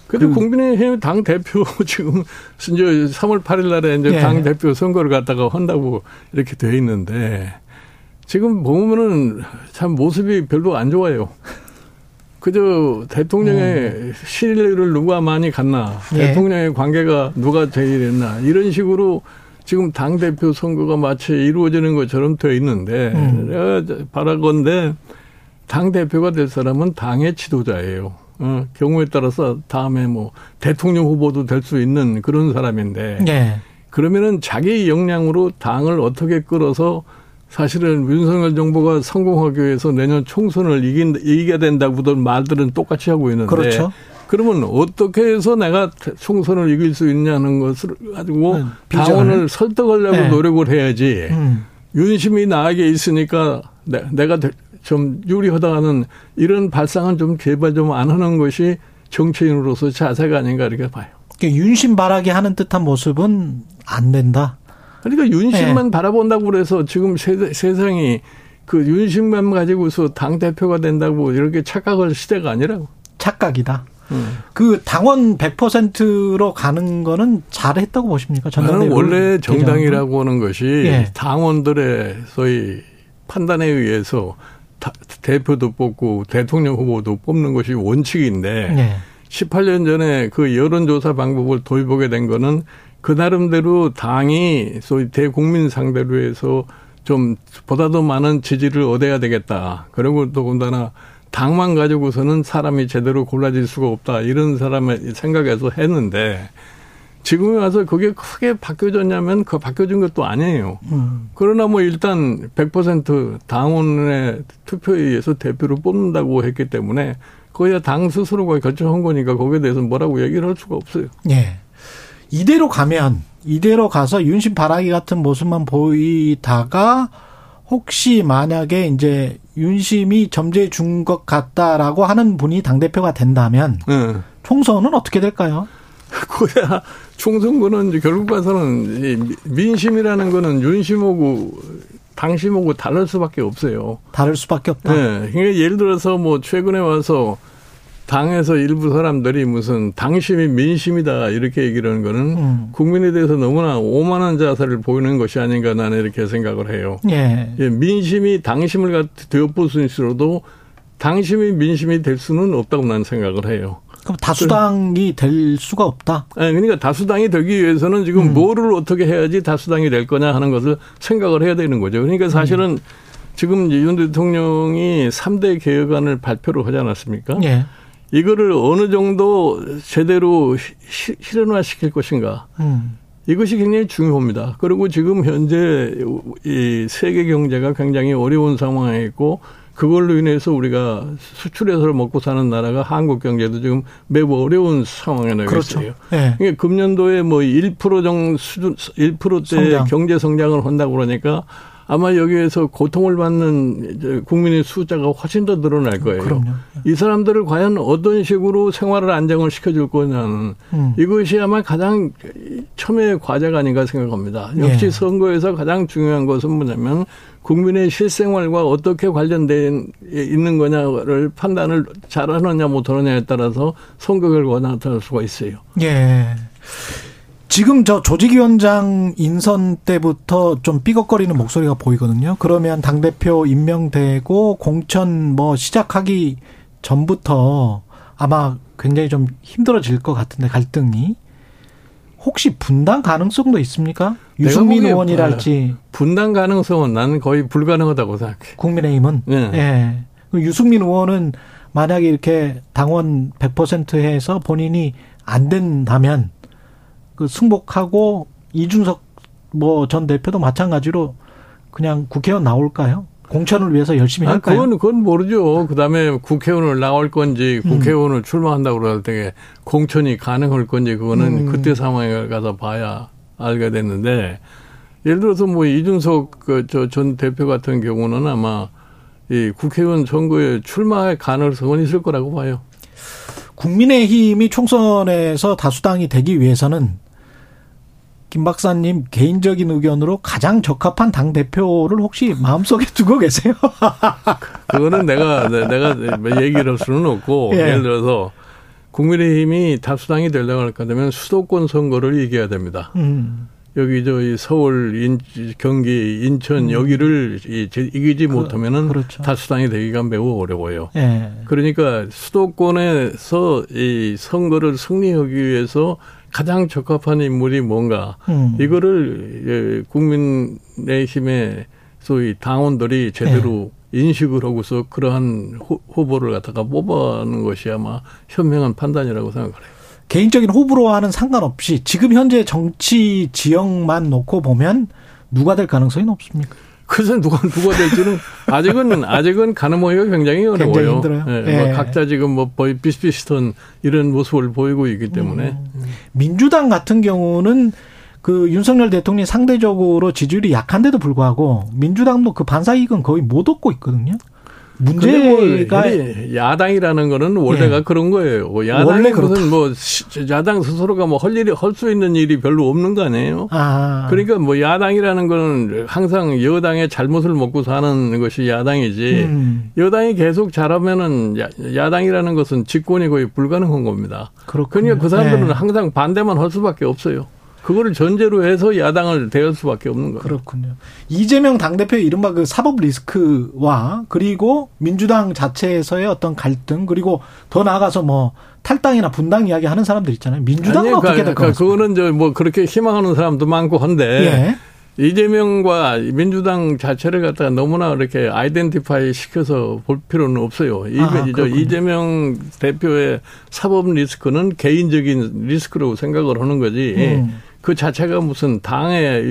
근데 그, 국민의힘 당 대표 지금 이제 3월 8일 날에 이제 예. 당 대표 선거를 갖다가 한다고 이렇게 돼 있는데 지금 보면은 참 모습이 별로 안 좋아요. 그저 대통령의 음. 신뢰를 누가 많이 갔나, 예. 대통령의 관계가 누가 제일 했나 이런 식으로 지금 당 대표 선거가 마치 이루어지는 것처럼 돼 있는데 음. 바라건대 당 대표가 될 사람은 당의 지도자예요. 어, 경우에 따라서 다음에 뭐 대통령 후보도 될 수 있는 그런 사람인데 네. 그러면은 자기 역량으로 당을 어떻게 끌어서 사실은 윤석열 정부가 성공하기 위해서 내년 총선을 이긴, 이겨야 된다고들 말들은 똑같이 하고 있는데 그렇죠. 그러면 어떻게 해서 내가 총선을 이길 수 있냐는 것을 가지고 네, 당원을 설득하려고 네. 노력을 해야지 음. 윤심이 나에게 있으니까 내 가 좀 유리하다는 이런 발상은 좀 개발 좀 안 하는 것이 정치인으로서 자세가 아닌가 이렇게 봐요. 그러니까 윤심 바라게 하는 듯한 모습은 안 된다. 그러니까 윤심만 네. 바라본다고 그래서 지금 세, 세상이 그 윤심만 가지고서 당 대표가 된다고 이렇게 착각할 시대가 아니라고. 착각이다. 음. 그 당원 100%로 가는 거는 잘했다고 보십니까? 저는 원래 정당이라고 하는 것이 예. 당원들의 소위 판단에 의해서 대표도 뽑고 대통령 후보도 뽑는 것이 원칙인데 네. 18년 전에 그 여론조사 방법을 도입하게 된 거는 그 나름대로 당이 소위 대국민 상대로 해서 좀 보다 더 많은 지지를 얻어야 되겠다. 그리고 더군다나 당만 가지고서는 사람이 제대로 골라질 수가 없다. 이런 사람의 생각에서 했는데 지금에 와서 그게 크게 바뀌어졌냐면 그 바뀌어진 것도 아니에요. 음. 그러나 뭐 일단 100% 당원의 투표에 의해서 대표를 뽑는다고 했기 때문에 거의 당 스스로가 결정한 거니까 거기에 대해서 뭐라고 얘기를 할 수가 없어요. 예. 이대로 가면 이대로 가서 윤심 바라기 같은 모습만 보이다가 혹시 만약에 이제 윤심이 점제 준것 같다라고 하는 분이 당 대표가 된다면 네. 총선은 어떻게 될까요? 그야 총선거는 결국 봐서는 민심이라는 거는 윤심하고 당심하고 다를 수밖에 없어요. 다를 수밖에 없다. 네. 그러니까 예를 들어서 뭐 최근에 와서 당에서 일부 사람들이 무슨 당심이 민심이다 이렇게 얘기를 하는 거는 음. 국민에 대해서 너무나 오만한 자세를 보이는 것이 아닌가 나는 이렇게 생각을 해요. 예. 예 민심이 당심을 되어볼 수 있어도 당심이 민심이 될 수는 없다고 나는 생각을 해요. 그럼 다수당이 될 수가 없다. 네, 그러니까 다수당이 되기 위해서는 지금 음. 뭐를 어떻게 해야지 다수당이 될 거냐 하는 것을 생각을 해야 되는 거죠. 그러니까 사실은 음. 지금 윤 대통령이 3대 개혁안을 발표를 하지 않았습니까? 예. 이거를 어느 정도 제대로 시, 실현화 시킬 것인가. 음. 이것이 굉장히 중요합니다. 그리고 지금 현재 이 세계 경제가 굉장히 어려운 상황에 있고 그걸로 인해서 우리가 수출해서 먹고 사는 나라가 한국 경제도 지금 매우 어려운 상황에 나가 그렇죠. 있어요. 네. 그러니까 금년도에 뭐 1%정 수준 1%대 성장. 경제 성장을 한다고 그러니까 아마 여기에서 고통을 받는 국민의 숫자가 훨씬 더 늘어날 거예요. 그럼요. 이 사람들을 과연 어떤 식으로 생활을 안정을 시켜줄 거냐는 음. 이것이 아마 가장 첨예의 과제가 아닌가 생각합니다. 역시 예. 선거에서 가장 중요한 것은 뭐냐면 국민의 실생활과 어떻게 관련된 있는 거냐를 판단을 잘하느냐 못하느냐에 따라서 선거 결과가 나타날 수가 있어요. 예. 지금 저 조직위원장 인선 때부터 좀 삐걱거리는 목소리가 보이거든요. 그러면 당대표 임명되고 공천 뭐 시작하기 전부터 아마 굉장히 좀 힘들어질 것 같은데 갈등이. 혹시 분당 가능성도 있습니까? 유승민 의원이랄지. 분당 가능성은 나는 거의 불가능하다고 생각해. 국민의힘은? 네. 예. 유승민 의원은 만약에 이렇게 당원 100% 해서 본인이 안 된다면 그 승복하고 이준석 뭐 전 대표도 마찬가지로 그냥 국회의원 나올까요? 공천을 위해서 열심히 할까요? 아, 그건 그건 모르죠. 그 다음에 국회의원을 나올 건지 음. 국회의원을 음. 출마한다고 그럴 때 공천이 가능할 건지 그거는 음. 그때 상황에 가서 봐야 알게 됐는데 예를 들어서 뭐 이준석 그저 전 대표 같은 경우는 아마 이 국회의원 선거에 출마할 가능성은 있을 거라고 봐요. 국민의힘이 총선에서 다수당이 되기 위해서는 김 박사님 개인적인 의견으로 가장 적합한 당 대표를 혹시 마음속에 두고 계세요? 그거는 내가 내가 얘기를 할 수는 없고 예. 를 들어서 국민의힘이 다수당이 되려고 할 거면 수도권 선거를 이겨야 됩니다. 음. 여기 저이 서울, 인, 경기, 인천 음. 여기를 이기지 그, 못하면은 그렇죠. 다수당이 되기가 매우 어려워요. 예. 그러니까 수도권에서 이 선거를 승리하기 위해서 가장 적합한 인물이 뭔가 음. 이거를 예, 국민의힘의 소위 당원들이 제대로 네. 인식을 하고서 그러한 후보를 갖다가 뽑아는 것이 아마 현명한 판단이라고 생각을 해요. 개인적인 호불호와는 상관없이 지금 현재 정치 지형만 놓고 보면 누가 될 가능성이 높습니까? 그래서 누가 누가 될지는 아직은 아직은 가늠하기가 굉장히 어려워요. 굉장히 힘들어요. 네, 예. 뭐 각자 지금 뭐 비슷비슷한 이런 모습을 보이고 있기 때문에 음. 민주당 같은 경우는 그 윤석열 대통령이 상대적으로 지지율이 약한데도 불구하고 민주당도 그 반사 이익은 거의 못 얻고 있거든요. 문제가 뭐 야당이라는 거는 원래가 예. 그런 거예요. 뭐 야당이 무슨 뭐 야당 스스로가 뭐 할 일이 할 수 있는 일이 별로 없는 거 아니에요. 아. 그러니까 뭐 야당이라는 거는 항상 여당의 잘못을 먹고 사는 것이 야당이지. 음. 여당이 계속 잘하면은 야, 당이라는 것은 집권이 거의 불가능한 겁니다. 그렇군요. 그러니까 그 사람들은 예. 항상 반대만 할 수밖에 없어요. 그거를 전제로 해서 야당을 대할 수밖에 없는 거예요. 그렇군요. 이재명 당대표의 이른바 그 사법 리스크와 그리고 민주당 자체에서의 어떤 갈등 그리고 더 나아가서 뭐 탈당이나 분당 이야기 하는 사람들 있잖아요. 민주당은 아니, 어떻게 될까? 그러니까 그거는 저 뭐 그렇게 희망하는 사람도 많고 한데 예. 이재명과 민주당 자체를 갖다가 너무나 이렇게 아이덴티파이 시켜서 볼 필요는 없어요. 아, 이재명 대표의 사법 리스크는 개인적인 리스크라고 생각을 하는 거지. 음. 그 자체가 무슨 당의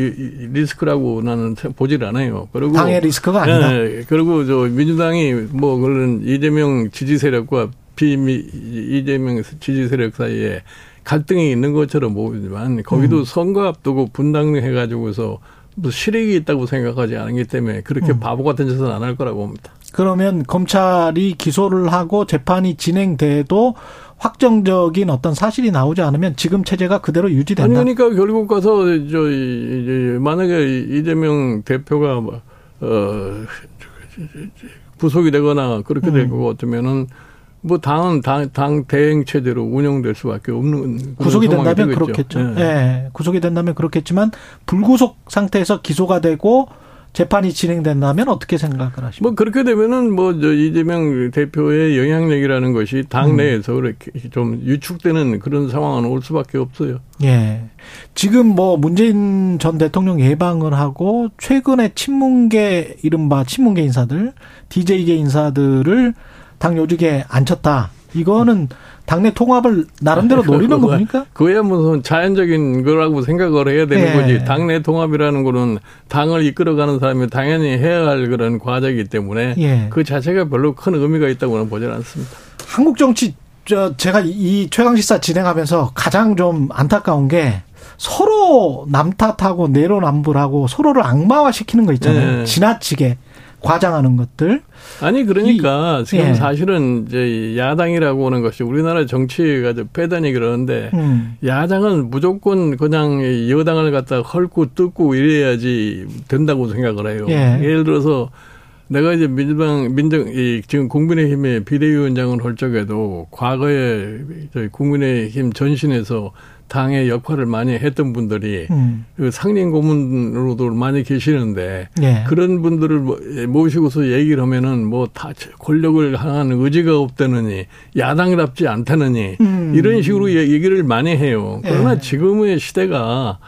리스크라고 나는 보질 않아요. 그리고 당의 리스크가 아니다. 네, 그리고 저 민주당이 뭐 그런 이재명 지지 세력과 비미 이재명 지지 세력 사이에 갈등이 있는 것처럼 보이지만 거기도 음. 선거 앞두고 분당해 가지고서 뭐 실익이 있다고 생각하지 않기 때문에 그렇게 음. 바보 같은 짓은 안 할 거라고 봅니다. 그러면 검찰이 기소를 하고 재판이 진행돼도 확정적인 어떤 사실이 나오지 않으면 지금 체제가 그대로 유지된다. 아니 그러니까 결국 가서 저 만약에 이재명 대표가 뭐, 어 구속이 되거나 그렇게 될것 같으면은 뭐 당은 당, 당 대행 체제로 운영될 수밖에 없는 구속이 된다면 되겠죠. 그렇겠죠. 예. 네. 구속이 된다면 그렇겠지만 불구속 상태에서 기소가 되고 재판이 진행된다면 어떻게 생각을 하십니까? 뭐 그렇게 되면은 뭐저 이재명 대표의 영향력이라는 것이 당 내에서 음. 그렇게 좀 유축되는 그런 상황은 올 수밖에 없어요. 예. 지금 뭐 문재인 전 대통령 예방을 하고 최근에 친문계 이른바 친문계 인사들, DJ계 인사들을 당 요직에 앉혔다. 이거는 당내 통합을 나름대로 노리는 겁니까? 그야 무슨 자연적인 거라고 생각을 해야 되는 예. 거지. 당내 통합이라는 거는 당을 이끌어가는 사람이 당연히 해야 할 그런 과제이기 때문에 예. 그 자체가 별로 큰 의미가 있다고는 보지 않습니다. 한국 정치 저 제가 이 최강시사 진행하면서 가장 좀 안타까운 게 서로 남 탓하고 내로남불하고 서로를 악마화시키는 거 있잖아요. 예. 지나치게. 과장하는 것들. 아니 그러니까 이, 지금 예. 사실은 이제 야당이라고 하는 것이 우리나라 정치가 패단이 그러는데 음. 야당은 무조건 그냥 여당을 갖다 헐고 뜯고 이래야지 된다고 생각을 해요. 예. 예를 들어서 내가 이제 민주당 민정 이 지금 국민의힘의 비대위원장을 할 적에도 과거에 저희 국민의힘 전신에서 당의 역할을 많이 했던 분들이 음. 그 상임 고문으로도 많이 계시는데 네. 그런 분들을 뭐, 예, 모시고서 얘기를 하면은 뭐 다 권력을 향하는 의지가 없다느니 야당답지 않다느니 음. 이런 식으로 얘기를 많이 해요. 그러나 네. 지금의 시대가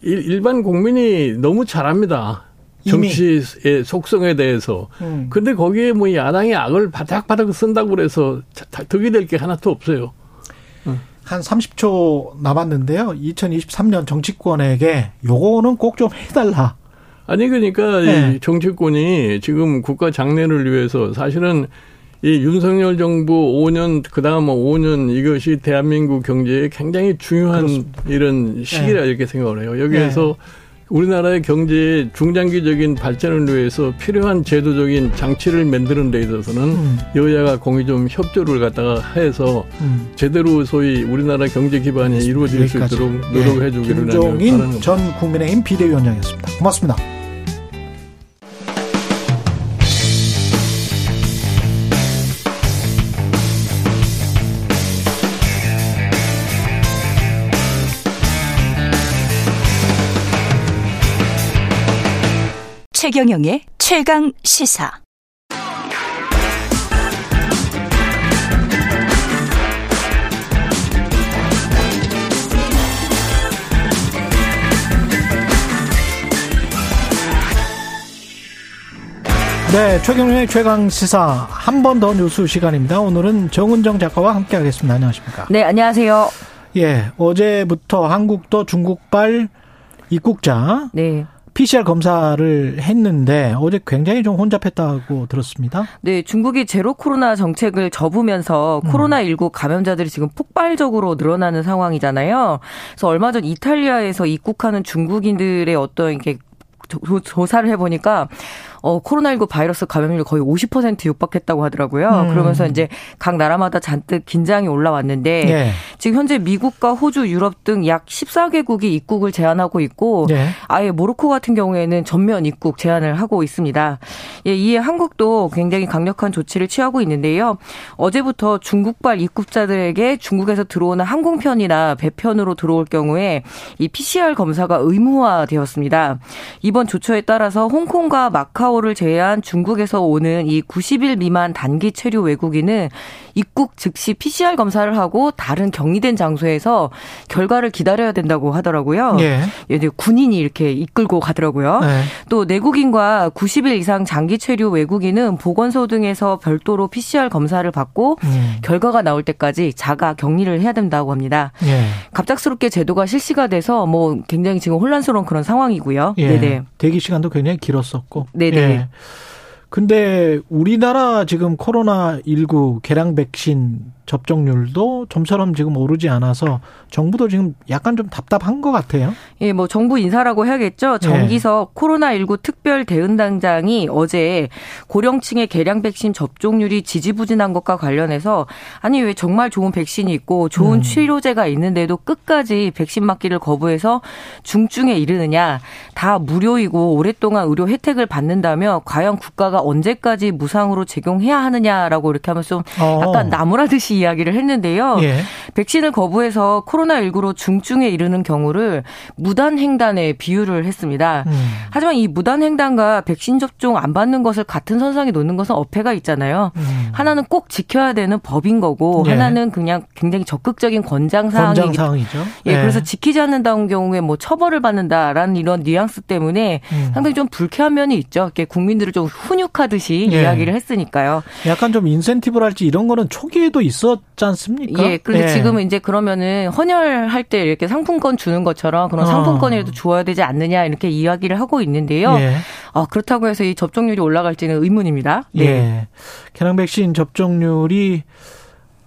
일반 국민이 너무 잘합니다. 정치의 속성에 대해서. 음. 근데 거기에 뭐 야당이 악을 바닥바닥 쓴다고 그래서 득이 될 게 하나도 없어요. 한 30초 남았는데요. 2023년 정치권에게 요거는 꼭 좀 해달라. 아니 그러니까 네. 정치권이 지금 국가 장래를 위해서 사실은 이 윤석열 정부 5년 그다음 5년 뭐 이것이 대한민국 경제에 굉장히 중요한 그렇습니다. 이런 시기라 네. 이렇게 생각을 해요. 여기에서 네. 우리나라의 경제의 중장기적인 발전을 위해서 필요한 제도적인 장치를 만드는 데 있어서는 음. 여야가 공이 좀 협조를 갖다가 해서 음. 제대로 소위 우리나라 경제 기반이 이루어질 수 있도록 노력해 을 주기를 네. 김종인 전 국민의힘 비대위원장이었습니다. 고맙습니다. 최경영의 최강 시사. 네, 최경영의 최강 시사 한 번 더 뉴스 시간입니다. 오늘은 정은정 작가와 함께하겠습니다. 안녕하십니까? 네, 안녕하세요. 예, 어제부터 한국도 중국발 입국자 네. PCR 검사를 했는데 어제 굉장히 좀 혼잡했다고 들었습니다. 네, 중국이 제로 코로나 정책을 접으면서 음. 코로나19 감염자들이 지금 폭발적으로 늘어나는 상황이잖아요. 그래서 얼마 전 이탈리아에서 입국하는 중국인들의 어떤 이게 조사를 해보니까 어, 코로나19 바이러스 감염률 거의 50% 육박했다고 하더라고요. 음. 그러면서 이제 각 나라마다 잔뜩 긴장이 올라왔는데 네. 지금 현재 미국과 호주, 유럽 등 약 14개국이 입국을 제한하고 있고 네. 아예 모로코 같은 경우에는 전면 입국 제한을 하고 있습니다. 예, 이에 한국도 굉장히 강력한 조치를 취하고 있는데요. 어제부터 중국발 입국자들에게 중국에서 들어오는 항공편이나 배편으로 들어올 경우에 이 PCR 검사가 의무화되었습니다. 이번 조처에 따라서 홍콩과 마카오 마카오를 제외한 중국에서 오는 이 90일 미만 단기 체류 외국인은 입국 즉시 PCR 검사를 하고 다른 격리된 장소에서 결과를 기다려야 된다고 하더라고요. 예. 이제 군인이 이렇게 이끌고 가더라고요. 네. 또 내국인과 90일 이상 장기 체류 외국인은 보건소 등에서 별도로 PCR 검사를 받고 음. 결과가 나올 때까지 자가 격리를 해야 된다고 합니다. 예. 갑작스럽게 제도가 실시가 돼서 뭐 굉장히 지금 혼란스러운 그런 상황이고요. 예. 네네. 대기 시간도 굉장히 길었었고. 네네. 예. 근데 우리나라 지금 코로나 19 개량 백신 접종률도 좀처럼 지금 오르지 않아서 정부도 지금 약간 좀 답답한 것 같아요. 예, 뭐 정부 인사라고 해야겠죠. 예. 정기석 예. 코로나19 특별 대응단장이 어제 고령층의 개량 백신 접종률이 지지부진한 것과 관련해서 아니 왜 정말 좋은 백신이 있고 좋은 음. 치료제가 있는데도 끝까지 백신 맞기를 거부해서 중증에 이르느냐 다 무료이고 오랫동안 의료 혜택을 받는다며 과연 국가가 언제까지 무상으로 제공해야 하느냐라고 이렇게 하면서 좀 어. 약간 나무라듯이 이야기를 했는데요. 예. 백신을 거부해서 코로나19로 중증에 이르는 경우를 무단횡단에 비유를 했습니다. 음. 하지만 이 무단횡단과 백신 접종 안 받는 것을 같은 선상에 놓는 것은 어폐가 있잖아요. 음. 하나는 꼭 지켜야 되는 법인 거고 예. 하나는 그냥 굉장히 적극적인 권장 권장사항이죠. 예, 예, 그래서 지키지 않는다는 경우에 뭐 처벌을 받는다라는 이런 뉘앙스 때문에 음. 상당히 좀 불쾌한 면이 있죠. 이렇게 국민들을 좀 훈육하듯이 예. 이야기를 했으니까요. 약간 좀 인센티브랄지 이런 거는 초기에도 있어 있었지 않습니까? 예. 그런데 예. 지금은 이제 그러면은 헌혈할 때 이렇게 상품권 주는 것처럼 그런 어. 상품권이라도 주어야 되지 않느냐 이렇게 이야기를 하고 있는데요. 예. 어, 그렇다고 해서 이 접종률이 올라갈지는 의문입니다. 네. 예. 개량 백신 접종률이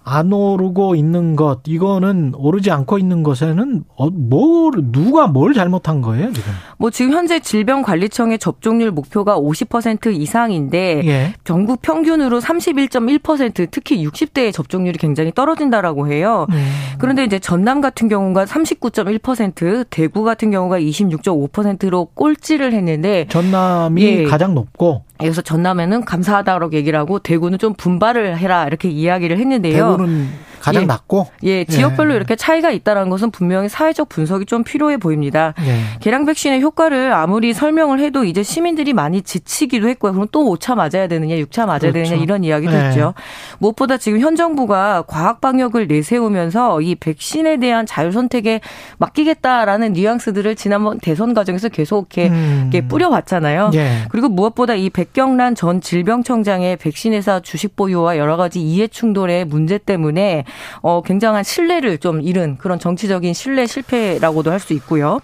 안 오르고 있는 것 이거는 오르지 않고 있는 것에는 어, 뭘 누가 뭘 잘못한 거예요 지금? 뭐 지금 현재 질병관리청의 접종률 목표가 50% 이상인데 예. 전국 평균으로 31.1% 특히 60대의 접종률이 굉장히 떨어진다라고 해요. 음. 그런데 이제 전남 같은 경우가 39.1% 대구 같은 경우가 26.5%로 꼴찌를 했는데 전남이 예. 가장 높고 그래서 전남에는 감사하다고 얘기를 하고 대구는 좀 분발을 해라 이렇게 이야기를 했는데요. 대구는 가장 예. 낮고 예 지역별로 예. 이렇게 차이가 있다는 것은 분명히 사회적 분석이 좀 필요해 보입니다. 예. 계량 백신의 효과를 아무리 설명을 해도 이제 시민들이 많이 지치기도 했고요. 그럼 또 5차 맞아야 되느냐, 6차 맞아야 그렇죠. 되느냐 이런 이야기도 예. 있죠. 무엇보다 지금 현 정부가 과학 방역을 내세우면서 이 백신에 대한 자율 선택에 맡기겠다라는 뉘앙스들을 지난번 대선 과정에서 계속 이렇게, 음. 이렇게 뿌려왔잖아요. 예. 그리고 무엇보다 이 백경란 전 질병청장의 백신 회사 주식 보유와 여러 가지 이해 충돌의 문제 때문에 어, 굉장한 신뢰를 좀 잃은 그런 정치적인 신뢰 실패라고도 할 수 있고요.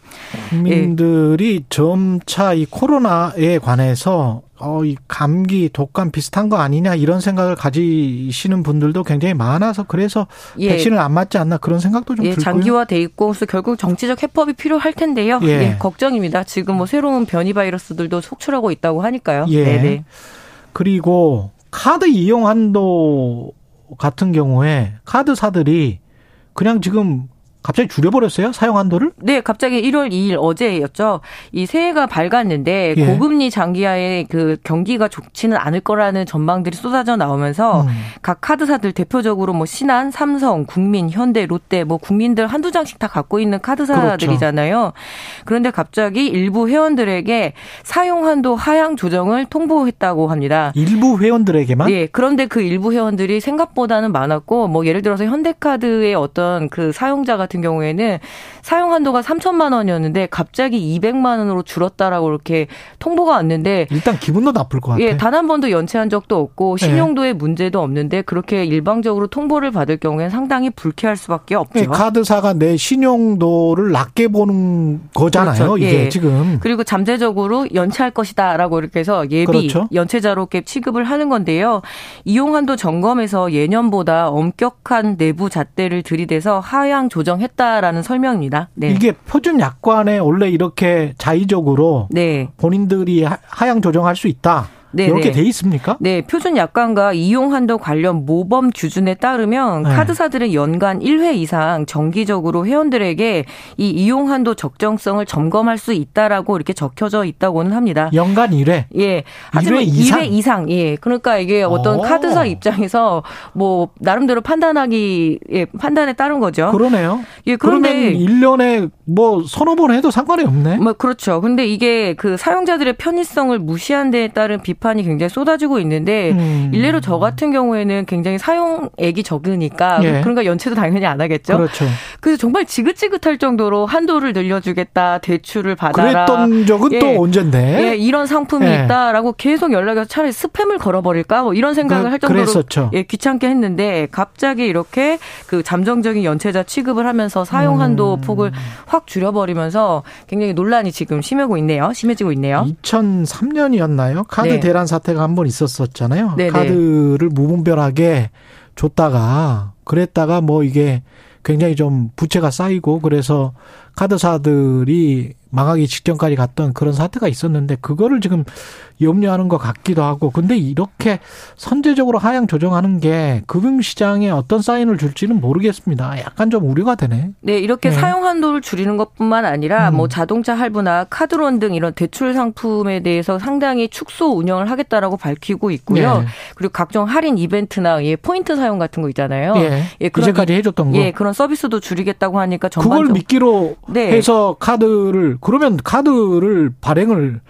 국민들이 예. 점차 이 코로나에 관해서 어, 이 감기, 독감 비슷한 거 아니냐 이런 생각을 가지시는 분들도 굉장히 많아서 그래서 예. 백신을 안 맞지 않나 그런 생각도 좀 예, 들고요. 장기화돼 있고 그래서 결국 정치적 해법이 필요할 텐데요. 예. 예. 걱정입니다. 지금 뭐 새로운 변이 바이러스들도 속출하고 있다고 하니까요. 예. 네네. 그리고 카드 이용 한도 같은 경우에 카드사들이 그냥 지금 갑자기 줄여버렸어요? 사용 한도를? 네, 갑자기 1월 2일 어제였죠. 이 새해가 밝았는데 예. 고금리 장기하에 그 경기가 좋지는 않을 거라는 전망들이 쏟아져 나오면서 음. 각 카드사들 대표적으로 뭐 신한, 삼성, 국민, 현대, 롯데 뭐 국민들 한두 장씩 다 갖고 있는 카드사들이잖아요. 그렇죠. 그런데 갑자기 일부 회원들에게 사용 한도 하향 조정을 통보했다고 합니다. 일부 회원들에게만? 네, 그런데 그 일부 회원들이 생각보다는 많았고 뭐 예를 들어서 현대카드의 어떤 그 사용자가 같은 경우에는 사용 한도가 3천만 원이었는데 갑자기 200만 원으로 줄었다라고 이렇게 통보가 왔는데 일단 기분도 나쁠 것 같아요. 예, 단 한 번도 연체한 적도 없고 네. 신용도에 네. 문제도 없는데 그렇게 일방적으로 통보를 받을 경우에는 상당히 불쾌할 수밖에 없죠. 네, 카드사가 내 신용도를 낮게 보는 거잖아요. 그렇죠. 이게 예. 지금 그리고 잠재적으로 연체할 것이다라고 이렇게 해서 예비 그렇죠. 연체자로 이렇게 취급을 하는 건데요. 이용 한도 점검에서 예년보다 엄격한 내부 잣대를 들이대서 하향 조정 결정했다라는 설명입니다. 네. 이게 표준 약관에 원래 이렇게 자의적으로 네. 본인들이 하향 조정할 수 있다. 네, 이렇게 네. 돼 있습니까? 네, 표준 약관과 이용 한도 관련 모범 규준에 따르면 네. 카드사들은 연간 1회 이상 정기적으로 회원들에게 이 이용 한도 적정성을 점검할 수 있다라고 이렇게 적혀져 있다고는 합니다. 연간 1회? 예. 하지만 1회 이상? 2회 이상. 예. 그러니까 이게 어떤 오. 카드사 입장에서 뭐 나름대로 판단하기 예, 판단에 따른 거죠. 그러네요. 예, 그런데 1년에 뭐 서너 번 해도 상관이 없네. 뭐 그렇죠. 근데 이게 그 사용자들의 편의성을 무시한 데에 따른 비판 이 굉장히 쏟아지고 있는데 음. 일례로 저 같은 경우에는 굉장히 사용액이 적으니까 예. 그러니까 연체도 당연히 안 하겠죠. 그렇죠. 그래서 정말 지긋지긋할 정도로 한도를 늘려주겠다, 대출을 받아라. 그랬던 적은 예. 또 언젠데? 예, 이런 상품이 예. 있다라고 계속 연락이 와서 차라리 스팸을 걸어버릴까 뭐 이런 생각을 그, 할 정도로 그랬었죠. 예, 귀찮게 했는데 갑자기 이렇게 그 잠정적인 연체자 취급을 하면서 사용 한도 음. 폭을 확 줄여버리면서 굉장히 논란이 지금 심하고 있네요. 심해지고 있네요. 2003년이었나요? 카드 네. 대란 사태가 한 번 있었었잖아요. 네네. 카드를 무분별하게 줬다가 그랬다가 뭐 이게 굉장히 좀 부채가 쌓이고 그래서 카드사들이 망하기 직전까지 갔던 그런 사태가 있었는데 그거를 지금 염려하는 것 같기도 하고 근데 이렇게 선제적으로 하향 조정하는 게 금융 시장에 어떤 사인을 줄지는 모르겠습니다. 약간 좀 우려가 되네. 네, 이렇게 네. 사용 한도를 줄이는 것뿐만 아니라 음. 뭐 자동차 할부나 카드론 등 이런 대출 상품에 대해서 상당히 축소 운영을 하겠다라고 밝히고 있고요. 네. 그리고 각종 할인 이벤트나 예, 포인트 사용 같은 거 있잖아요. 예, 예 그런 이제까지 해줬던 거. 예, 그런 서비스도 줄이겠다고 하니까 전반적으로 그걸 미끼로 네. 해서 카드를 그러면 카드를 발행을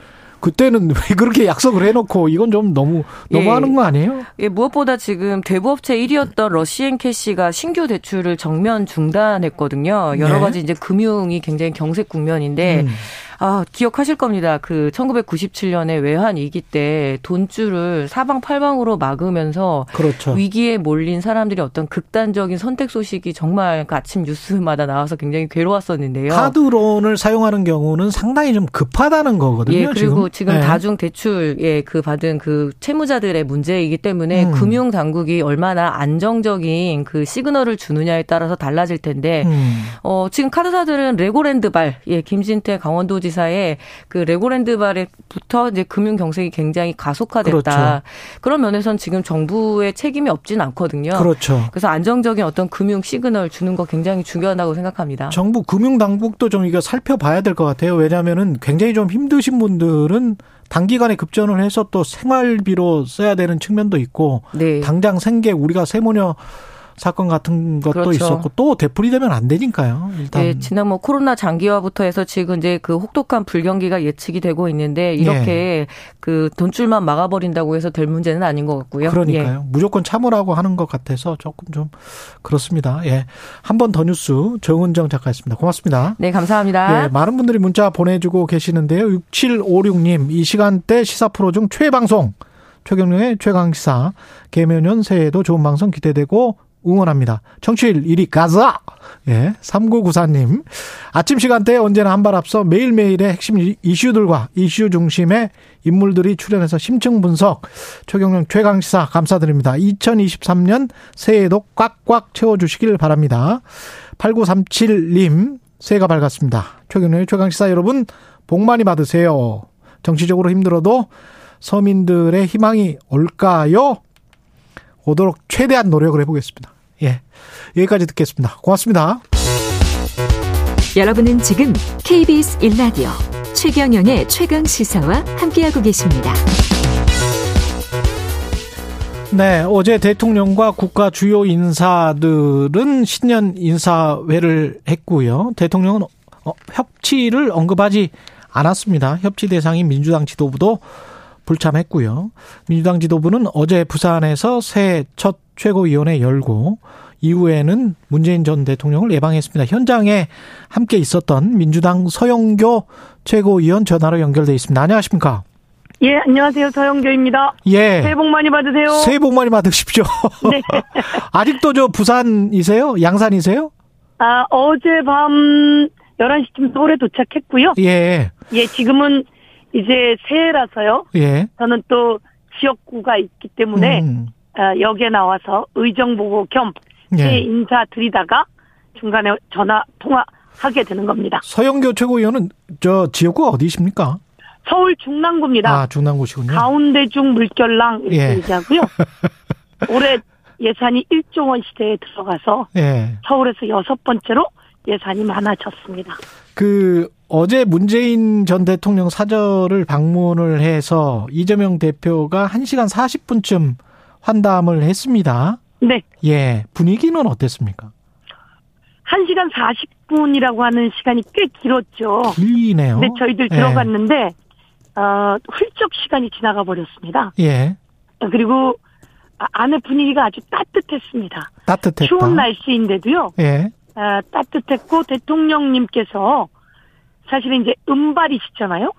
그때는 왜 그렇게 약속을 해놓고 이건 좀 너무 너무하는 예. 거 아니에요? 예, 무엇보다 지금 대부업체 1위였던 러시앤캐시가 신규 대출을 정면 중단했거든요. 여러 네. 가지 이제 금융이 굉장히 경색 국면인데 음. 아, 기억하실 겁니다. 그 1997년에 외환 위기 때 돈줄을 사방팔방으로 막으면서 그렇죠. 위기에 몰린 사람들이 어떤 극단적인 선택 소식이 정말 그 아침 뉴스마다 나와서 굉장히 괴로웠었는데요. 카드론을 사용하는 경우는 상당히 좀 급하다는 거거든요. 예, 그리고 지금, 지금 네. 다중 대출 예, 그 받은 그 채무자들의 문제이기 때문에 음. 금융 당국이 얼마나 안정적인 그 시그널을 주느냐에 따라서 달라질 텐데 음. 어, 지금 카드사들은 레고랜드발 예, 김진태 강원도지 지사의 그 레고랜드 발에부터 이제 금융 경색이 굉장히 가속화됐다. 그렇죠. 그런 면에선 지금 정부의 책임이 없지는 않거든요. 그렇죠. 그래서 안정적인 어떤 금융 시그널 주는 거 굉장히 중요하다고 생각합니다. 정부 금융 당국도 좀 이거 살펴봐야 될 것 같아요. 왜냐하면은 굉장히 좀 힘드신 분들은 단기간에 급전을 해서 또 생활비로 써야 되는 측면도 있고 네. 당장 생계 우리가 세모녀 사건 같은 것도 그렇죠. 있었고 또 되풀이되면 안 되니까요. 일단 네, 지난 뭐 코로나 장기화부터 해서 지금 이제 그 혹독한 불경기가 예측이 되고 있는데 이렇게 예. 그 돈줄만 막아버린다고 해서 될 문제는 아닌 것 같고요. 그러니까요. 예. 무조건 참으라고 하는 것 같아서 조금 좀 그렇습니다. 예, 한 번 더 뉴스 정은정 작가였습니다. 고맙습니다. 네, 감사합니다. 예, 많은 분들이 문자 보내주고 계시는데요. 6756님 이 시간대 시사 프로 중 최방송. 최경영의 최강시사 개면연 새해에도 좋은 방송 기대되고 응원합니다. 청취율 1위 가자! 예, 3994님. 아침 시간대에 언제나 한 발 앞서 매일매일의 핵심 이슈들과 이슈 중심의 인물들이 출연해서 심층 분석. 최경영 최강시사 감사드립니다. 2023년 새해도 꽉꽉 채워주시길 바랍니다. 8937님, 새해가 밝았습니다. 최경영의 최강시사 여러분, 복 많이 받으세요. 정치적으로 힘들어도 서민들의 희망이 올까요? 오도록 최대한 노력을 해보겠습니다. 예. 여기까지 듣겠습니다. 고맙습니다. 여러분은 지금 KBS 1라디오 최경영의 최강 시사와 함께하고 계십니다. 네, 어제 대통령과 국가 주요 인사들은 신년 인사회를 했고요. 대통령은 어, 협치를 언급하지 않았습니다. 협치 대상인 민주당 지도부도 불참했고요. 민주당 지도부는 어제 부산에서 새첫 최고위원회 열고 이후에는 문재인 전 대통령을 예방했습니다. 현장에 함께 있었던 민주당 서영교 최고위원 전화로 연결돼 있습니다. 안녕하십니까? 예, 안녕하세요. 서영교입니다. 예. 새해 복 많이 받으세요. 새해 복 많이 받으십시오. 네. 아직도 저 부산이세요? 양산이세요? 아, 어젯밤 11시쯤 서울에 도착했고요. 예. 예, 지금은 이제 새해라서요. 예. 저는 또 지역구가 있기 때문에 음. 어, 역에 나와서 의정 보고 겸 예. 인사 드리다가 중간에 전화 통화하게 되는 겁니다. 서영교 최고위원은 저 지역구 어디십니까? 서울 중랑구입니다. 아, 중랑구시군요. 가운데 중 물결랑 이렇게 예. 얘기하고요. 올해 예산이 1조 원 시대에 들어가서 예. 서울에서 여섯 번째로 예산이 많아졌습니다. 그 어제 문재인 전 대통령 사절을 방문을 해서 이재명 대표가 1시간 40분쯤 환담을 했습니다. 네. 예. 분위기는 어땠습니까? 1시간 40분이라고 하는 시간이 꽤 길었죠. 길네요. 네, 저희들 예. 들어갔는데 어, 훌쩍 시간이 지나가 버렸습니다. 예. 그리고 아, 안에 분위기가 아주 따뜻했습니다. 따뜻했다. 추운 날씨인데도요. 예. 아, 따뜻했고 대통령님께서 사실은 이제 은발이시잖아요.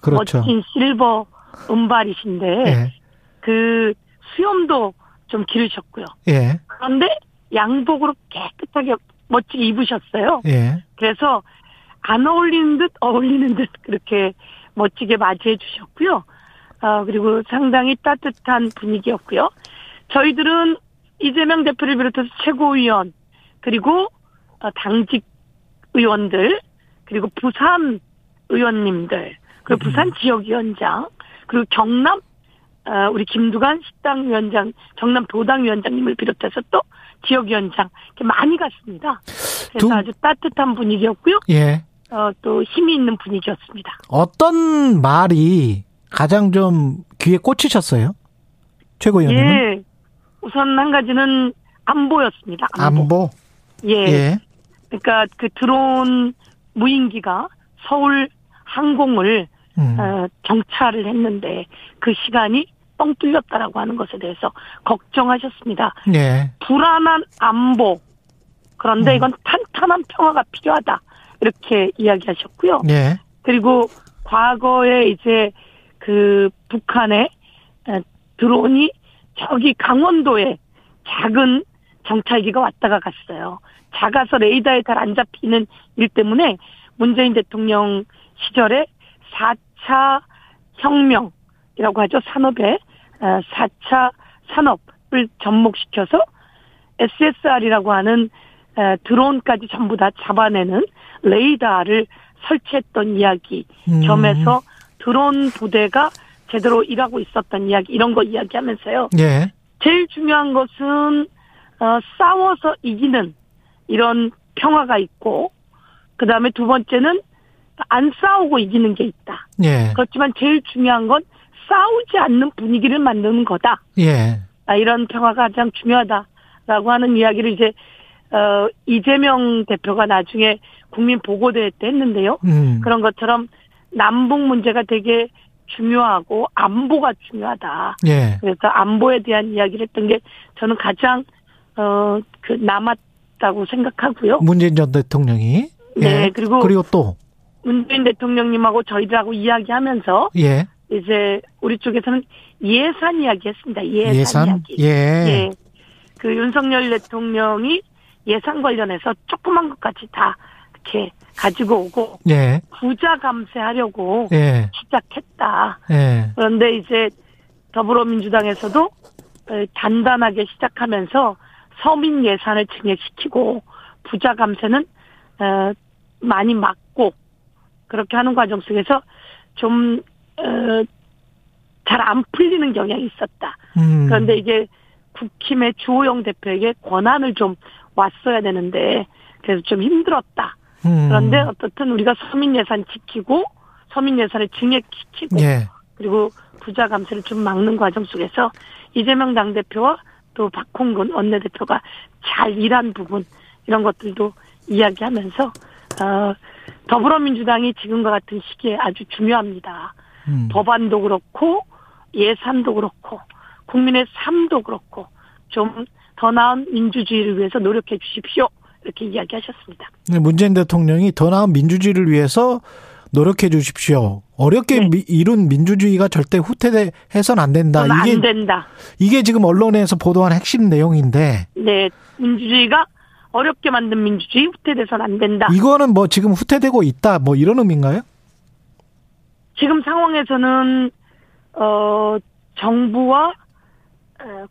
그, 렇죠 멋진 실버 은발이신데 예. 그 수염도 좀 기르셨고요. 예. 그런데 양복으로 깨끗하게 멋지게 입으셨어요. 예. 그래서 안 어울리는 듯 어울리는 듯 그렇게 멋지게 맞이해 주셨고요. 아, 그리고 상당히 따뜻한 분위기였고요. 저희들은 이재명 대표를 비롯해서 최고위원, 그리고 어, 당직 의원들, 그리고 부산 의원님들, 그리고 부산 음. 지역위원장, 그리고 경남 어, 우리 김두관 식당위원장, 경남 도당위원장님을 비롯해서 또 지역위원장 이렇게 많이 갔습니다. 그래서 두... 아주 따뜻한 분위기였고요. 예. 어, 또 힘이 있는 분위기였습니다. 어떤 말이 가장 좀 귀에 꽂히셨어요? 최고위원님은? 예. 우선 한 가지는 안보였습니다. 안보. 안보? 예. 예. 그러니까 그 드론 무인기가 서울 항공을 음. 어, 정찰을 했는데 그 시간이 뻥 뚫렸다라고 하는 것에 대해서 걱정하셨습니다. 예. 불안한 안보. 그런데 음. 이건 탄탄한 평화가 필요하다. 이렇게 이야기하셨고요. 예. 그리고 과거에 이제 그 북한의 드론이 저기 강원도에 작은 정찰기가 왔다가 갔어요. 작아서 레이더에 잘 안 잡히는 일 때문에 문재인 대통령 시절에 4차 혁명이라고 하죠. 산업에 4차 산업을 접목시켜서 SSR이라고 하는 드론까지 전부 다 잡아내는 레이더를 설치했던 이야기 음. 겸해서 드론 부대가 제대로 일하고 있었던 이야기 이런 거 이야기하면서요. 예. 제일 중요한 것은 어, 싸워서 이기는 이런 평화가 있고 그 다음에 두 번째는 안 싸우고 이기는 게 있다. 예. 그렇지만 제일 중요한 건 싸우지 않는 분위기를 만드는 거다. 예. 아, 이런 평화가 가장 중요하다라고 하는 이야기를 이제 어, 이재명 대표가 나중에 국민 보고대회 때 했는데요. 음. 그런 것처럼 남북 문제가 되게 중요하고 안보가 중요하다. 예. 그래서 안보에 대한 이야기를 했던 게 저는 가장 어 그 남 았다고 생각하고요. 문재인 전 대통령이 네 예. 그리고 그리고 또 문재인 대통령님하고 저희들하고 이야기하면서 예. 이제 우리 쪽에서는 예산 이야기했습니다. 예산, 예산? 이야기. 예. 예. 그 윤석열 대통령이 예산 관련해서 조그만 것까지 다 이렇게 가지고 오고 예. 부자 감세하려고 예. 시작했다. 예. 그런데 이제 더불어민주당에서도 단단하게 시작하면서 서민 예산을 증액시키고 부자 감세는 어, 많이 막고 그렇게 하는 과정 속에서 좀 잘 안 풀리는 경향이 있었다. 음. 그런데 이게 국힘의 주호영 대표에게 권한을 좀 왔어야 되는데 그래서 좀 힘들었다. 음. 그런데 어떻든 우리가 서민 예산 지키고 서민 예산을 증액시키고 예. 그리고 부자 감세를 좀 막는 과정 속에서 이재명 당대표와 또 박홍근 원내대표가 잘 일한 부분 이런 것들도 이야기하면서 어, 더불어민주당이 지금과 같은 시기에 아주 중요합니다. 음. 법안도 그렇고 예산도 그렇고 국민의 삶도 그렇고 좀 더 나은 민주주의를 위해서 노력해 주십시오. 이렇게 이야기하셨습니다. 네, 문재인 대통령이 더 나은 민주주의를 위해서 노력해 주십시오. 어렵게 네. 이룬 민주주의가 절대 후퇴해서는 안 된다. 이게 안 된다. 이게 지금 언론에서 보도한 핵심 내용인데. 네, 민주주의가 어렵게 만든 민주주의 후퇴돼서는 안 된다. 이거는 뭐 지금 후퇴되고 있다. 뭐 이런 의미인가요? 지금 상황에서는 어 정부와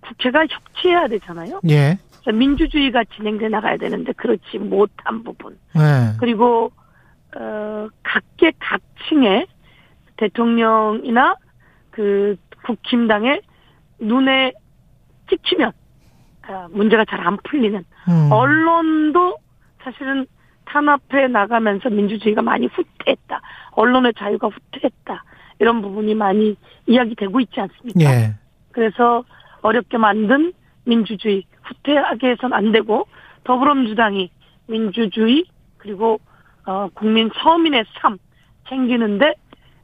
국회가 협치해야 되잖아요. 예. 민주주의가 진행돼 나가야 되는데 그렇지 못한 부분. 네. 그리고 어 각계 각층의 대통령이나 그 국힘당의 눈에 찍히면 아, 문제가 잘 안 풀리는 음. 언론도 사실은 탄압해 나가면서 민주주의가 많이 후퇴했다. 언론의 자유가 후퇴했다. 이런 부분이 많이 이야기되고 있지 않습니까? 예. 그래서 어렵게 만든 민주주의 후퇴하게 해서는 안 되고 더불어민주당이 민주주의 그리고 어, 국민 서민의 삶 챙기는데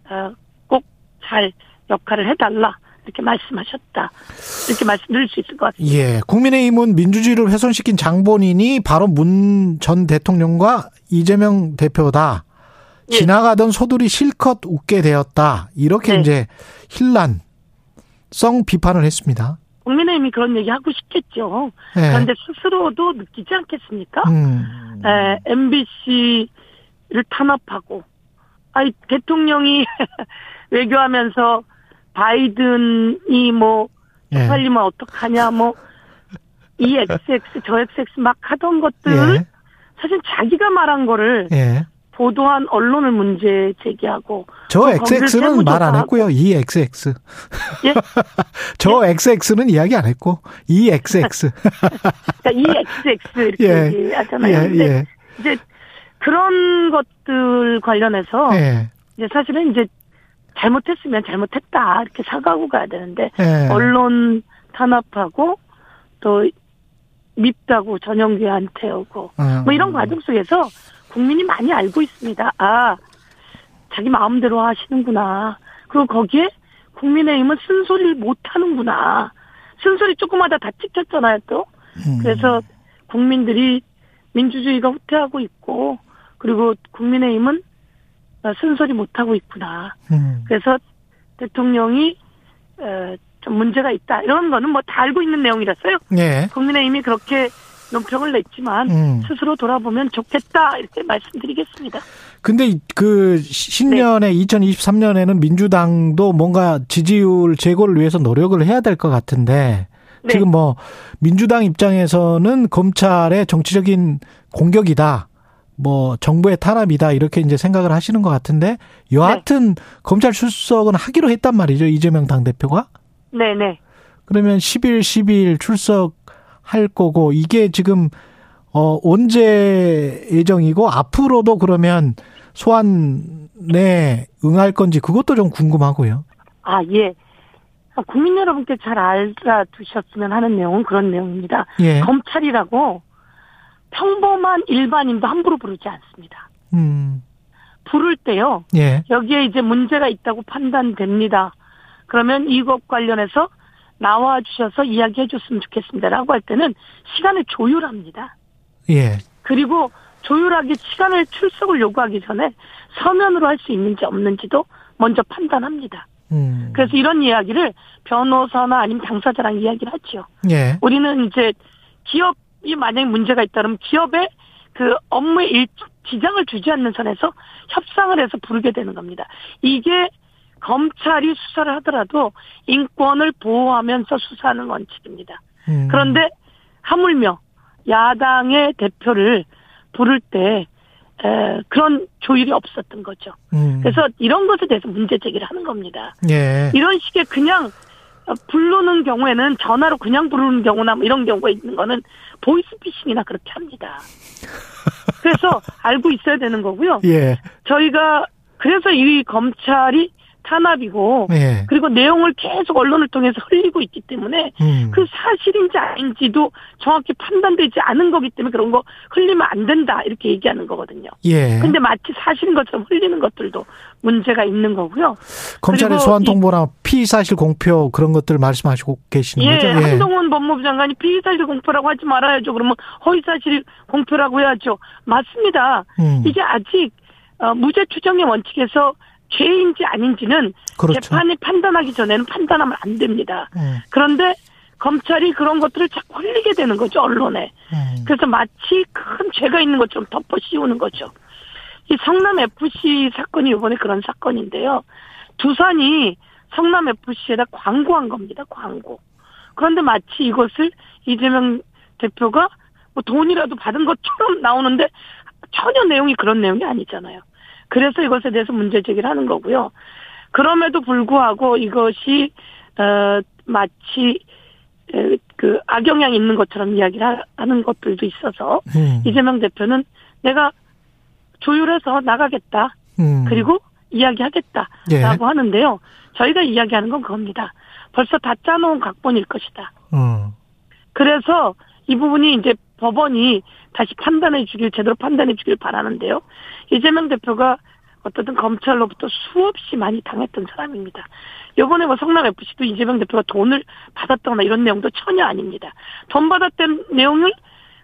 어, 꼭잘 역할을 해달라 이렇게 말씀하셨다. 이렇게 말씀드릴 수 있을 것 같습니다. 예. 국민의힘은 민주주의를 훼손시킨 장본인이 바로 문 전 대통령과 이재명 대표다. 예. 지나가던 소들이 실컷 웃게 되었다. 이렇게 네. 이제 힐난성 비판을 했습니다. 국민의힘이 그런 얘기 하고 싶겠죠. 네. 그런데 스스로도 느끼지 않겠습니까? 음. 에, MBC를 탄압하고, 아니, 대통령이 외교하면서 바이든이 뭐, 예. 살리면 어떡하냐, 뭐, 이 XX, 저 XX 막 하던 것들, 예. 사실 자기가 말한 거를 예. 보도한 언론을 문제 제기하고 저 XX는 말 안 했고요. 이 XX. 예? 저 예? XX는 이야기 안 했고 이 XX. 그러니까 이 XX 이렇게 예. 얘기하잖아요. 예. 예. 이제 그런 것들 관련해서 예. 이제 사실은 이제 잘못했으면 잘못했다 이렇게 사과하고 가야 되는데 예. 언론 탄압하고 또 밉다고 전용기한테 오고 음. 뭐 이런 과정 속에서 국민이 많이 알고 있습니다. 아, 자기 마음대로 하시는구나. 그리고 거기에 국민의힘은 쓴소리를 못 하는구나. 쓴소리 조금마다 다 찍혔잖아요, 또. 음. 그래서 국민들이 민주주의가 후퇴하고 있고, 그리고 국민의힘은 쓴소리 못 하고 있구나. 음. 그래서 대통령이 좀 문제가 있다. 이런 거는 뭐 다 알고 있는 내용이라서요. 네. 국민의힘이 그렇게 논평을 냈지만 음. 스스로 돌아보면 좋겠다 이렇게 말씀드리겠습니다. 근데 그 신년에 네. 2023년에는 민주당도 뭔가 지지율 제고를 위해서 노력을 해야 될 것 같은데 네. 지금 뭐 민주당 입장에서는 검찰의 정치적인 공격이다. 뭐 정부의 탄압이다 이렇게 이제 생각을 하시는 것 같은데 여하튼 네. 검찰 출석은 하기로 했단 말이죠 이재명 당 대표가. 네네. 그러면 10일 12일 출석 할 거고 이게 지금 어 언제 예정이고 앞으로도 그러면 소환에 응할 건지 그것도 좀 궁금하고요. 아 예. 아, 국민 여러분께 잘 알아두셨으면 하는 내용은 그런 내용입니다. 예. 검찰이라고 평범한 일반인도 함부로 부르지 않습니다. 음. 부를 때요. 예. 여기에 이제 문제가 있다고 판단됩니다. 그러면 이것 관련해서 나와 주셔서 이야기해 줬으면 좋겠습니다라고 할 때는 시간을 조율합니다. 예. 그리고 조율하기 시간을 출석을 요구하기 전에 서면으로 할 수 있는지 없는지도 먼저 판단합니다. 음. 그래서 이런 이야기를 변호사나 아니면 당사자랑 이야기를 하죠. 예. 우리는 이제 기업이 만약 문제가 있다면 기업의 그 업무에 일, 지장을 주지 않는 선에서 협상을 해서 부르게 되는 겁니다. 이게 검찰이 수사를 하더라도 인권을 보호하면서 수사하는 원칙입니다. 음. 그런데 하물며 야당의 대표를 부를 때 에, 그런 조율이 없었던 거죠. 음. 그래서 이런 것에 대해서 문제 제기를 하는 겁니다. 예. 이런 식의 그냥 부르는 경우에는 전화로 그냥 부르는 경우나 뭐 이런 경우가 있는 거는 보이스피싱이나 그렇게 합니다. 그래서 알고 있어야 되는 거고요. 예. 저희가 그래서 이 검찰이 탄압이고 네. 그리고 내용을 계속 언론을 통해서 흘리고 있기 때문에 음. 그 사실인지 아닌지도 정확히 판단되지 않은 거기 때문에 그런 거 흘리면 안 된다 이렇게 얘기하는 거거든요. 예. 근데 마치 사실인 것처럼 흘리는 것들도 문제가 있는 거고요. 검찰의 소환 통보나 피의 사실 공표 그런 것들 말씀하시고 계시는 예, 거죠? 예. 한동훈 법무부 장관이 피의 사실 공표라고 하지 말아야죠. 그러면 허위 사실 공표라고 해야죠. 맞습니다. 음. 이게 아직 어, 무죄 추정의 원칙에서 죄인지 아닌지는 그렇죠. 재판이 판단하기 전에는 판단하면 안 됩니다. 음. 그런데 검찰이 그런 것들을 자꾸 흘리게 되는 거죠 언론에. 음. 그래서 마치 큰 죄가 있는 것처럼 덮어 씌우는 거죠. 이 성남 FC 사건이 이번에 그런 사건인데요. 두산이 성남 FC에다 광고한 겁니다. 광고. 그런데 마치 이것을 이재명 대표가 뭐 돈이라도 받은 것처럼 나오는데 전혀 내용이 그런 내용이 아니잖아요. 그래서 이것에 대해서 문제 제기를 하는 거고요. 그럼에도 불구하고 이것이 어 마치 그 악영향이 있는 것처럼 이야기를 하는 것들도 있어서 음. 이재명 대표는 내가 조율해서 나가겠다. 음. 그리고 이야기하겠다라고 예. 하는데요. 저희가 이야기하는 건 그겁니다. 벌써 다 짜놓은 각본일 것이다. 음. 그래서 이 부분이 이제 법원이 다시 판단해 주길 제대로 판단해 주길 바라는데요. 이재명 대표가 어떻든 검찰로부터 수없이 많이 당했던 사람입니다. 요번에 뭐 성남 FC도 이재명 대표가 돈을 받았거나 이런 내용도 전혀 아닙니다. 돈 받았던 내용을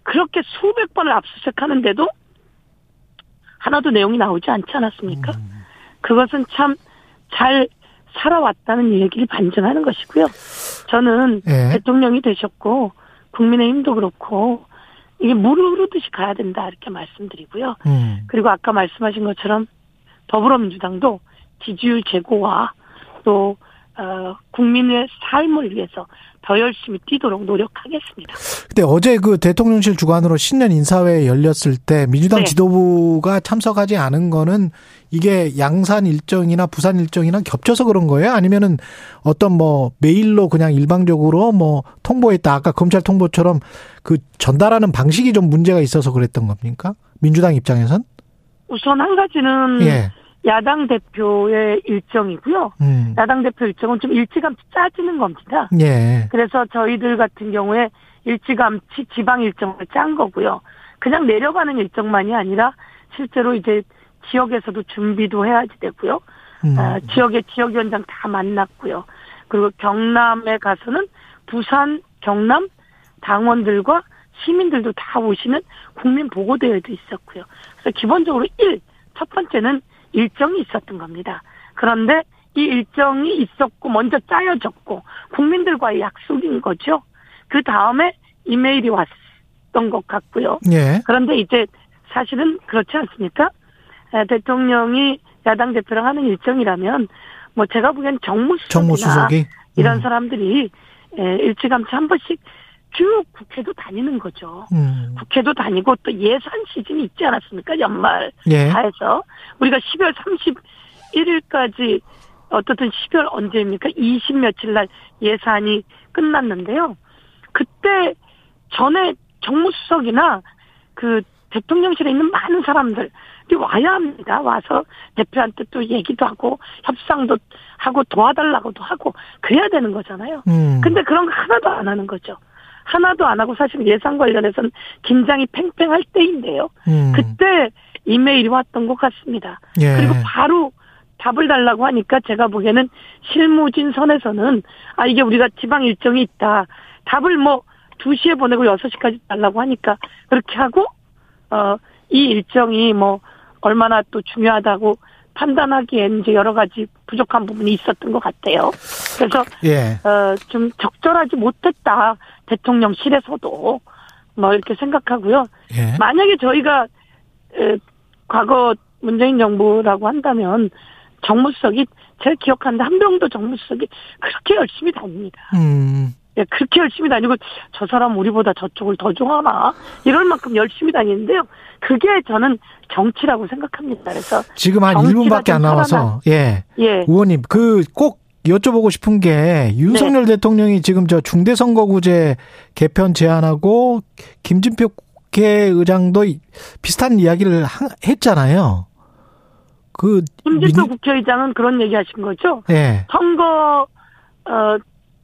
그렇게 수백 번을 압수수색하는데도 하나도 내용이 나오지 않지 않았습니까? 음. 그것은 참 잘 살아왔다는 얘기를 반증하는 것이고요. 저는 예. 대통령이 되셨고 국민의힘도 그렇고 이게 물을 흐르듯이 가야 된다 이렇게 말씀드리고요. 음. 그리고 아까 말씀하신 것처럼 더불어민주당도 지지율 제고와 또 어, 국민의 삶을 위해서 더 열심히 뛰도록 노력하겠습니다. 근데 어제 그 대통령실 주관으로 신년 인사회 열렸을 때 민주당 네. 지도부가 참석하지 않은 거는 이게 양산 일정이나 부산 일정이나 겹쳐서 그런 거예요? 아니면은 어떤 뭐 메일로 그냥 일방적으로 뭐 통보했다. 아까 검찰 통보처럼 그 전달하는 방식이 좀 문제가 있어서 그랬던 겁니까? 민주당 입장에선? 우선 한 가지는 예. 야당 대표의 일정이고요. 음. 야당 대표 일정은 좀 일찌감치 짜지는 겁니다. 예. 그래서 저희들 같은 경우에 일찌감치 지방 일정을 짠 거고요. 그냥 내려가는 일정만이 아니라 실제로 이제 지역에서도 준비도 해야지 되고요. 음. 아, 지역의 지역위원장 다 만났고요. 그리고 경남에 가서는 부산, 경남 당원들과 시민들도 다 오시는 국민 보고대회도 있었고요. 그래서 기본적으로 1, 첫 번째는 일정이 있었던 겁니다. 그런데 이 일정이 있었고 먼저 짜여졌고 국민들과의 약속인 거죠. 그 다음에 이메일이 왔던 것 같고요. 예. 그런데 이제 사실은 그렇지 않습니까? 대통령이 야당 대표랑 하는 일정이라면 뭐 제가 보기엔 정무수석이나 정무수석이? 이런 음. 사람들이 일찌감치 한 번씩 쭉 국회도 다니는 거죠. 음. 국회도 다니고 또 예산 시즌이 있지 않았습니까? 연말 예. 다해서 우리가 12월 31일까지 어떻든 12월 언제입니까? 20 며칠 날 예산이 끝났는데요. 그때 전에 정무수석이나 그 대통령실에 있는 많은 사람들이 와야 합니다. 와서 대표한테 또 얘기도 하고 협상도 하고 도와달라고도 하고 그래야 되는 거잖아요. 음. 근데 그런 거 하나도 안 하는 거죠. 하나도 안 하고 사실 예산 관련해서는 긴장이 팽팽할 때인데요. 음. 그때 이메일이 왔던 것 같습니다. 예. 그리고 바로 답을 달라고 하니까 제가 보기에는 실무진 선에서는 아 이게 우리가 지방 일정이 있다. 답을 뭐 2시에 보내고 6시까지 달라고 하니까 그렇게 하고 어 이 일정이 뭐 얼마나 또 중요하다고 판단하기엔 이제 여러 가지 부족한 부분이 있었던 것 같아요. 그래서 예. 어 좀 적절하지 못했다 대통령실에서도 뭐 이렇게 생각하고요. 예. 만약에 저희가 에, 과거 문재인 정부라고 한다면 정무수석이 제가 기억하는데 한병도 정무수석이 그렇게 열심히 다닙니다. 음. 예, 그렇게 열심히 다니고 저 사람 우리보다 저쪽을 더 좋아하나 이럴 만큼 열심히 다니는데요. 그게 저는 정치라고 생각합니다. 그래서 지금 한 1분밖에 안 남아서 예. 예. 의원님 그 꼭 여쭤보고 싶은 게 윤석열 네. 대통령이 지금 저 중대선거구제 개편 제안하고 김진표 국회의장도 비슷한 이야기를 했잖아요. 그 김진표 민... 국회의장은 그런 얘기 하신 거죠? 예. 선거 어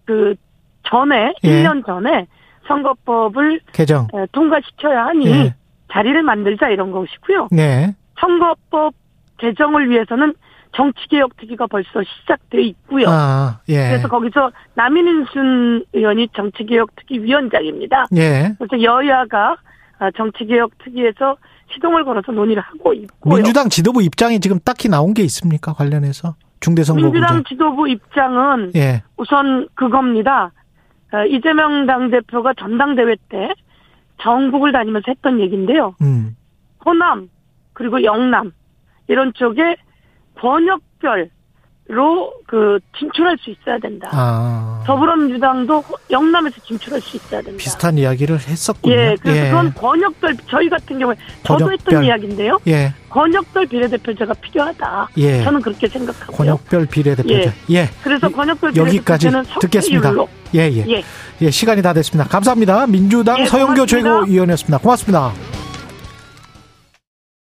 그 전에 예. 1년 전에 선거법을 개정 통과시켜야 하니 예. 자리를 만들자 이런 것이고요. 네. 선거법 개정을 위해서는 정치개혁 특위가 벌써 시작돼 있고요. 아, 예. 그래서 거기서 남인순 의원이 정치개혁 특위 위원장입니다. 예. 그래서 여야가 정치개혁 특위에서 시동을 걸어서 논의를 하고 있고요. 민주당 지도부 입장이 지금 딱히 나온 게 있습니까? 관련해서 중대선거 민주당 지도부 입장은 예. 우선 그겁니다. 어, 이재명 당 대표가 전당대회 때 전국을 다니면서 했던 얘기인데요. 음. 호남 그리고 영남 이런 쪽에 권역별 그 진출할 수 있어야 된다. 아. 더불어민주당도 영남에서 진출할 수 있어야 된다. 비슷한 이야기를 했었군요. 예, 그래서 예. 그건 권역별 저희 같은 경우에 저도 권역별. 했던 이야기인데요. 예. 권역별 비례대표제가 필요하다. 예. 저는 그렇게 생각하고요. 권역별 비례대표제. 예. 예. 그래서 권역별 여기까지 듣겠습니다. 예, 예, 예. 예, 시간이 다 됐습니다. 감사합니다. 민주당 예, 서영교 최고위원이었습니다. 고맙습니다.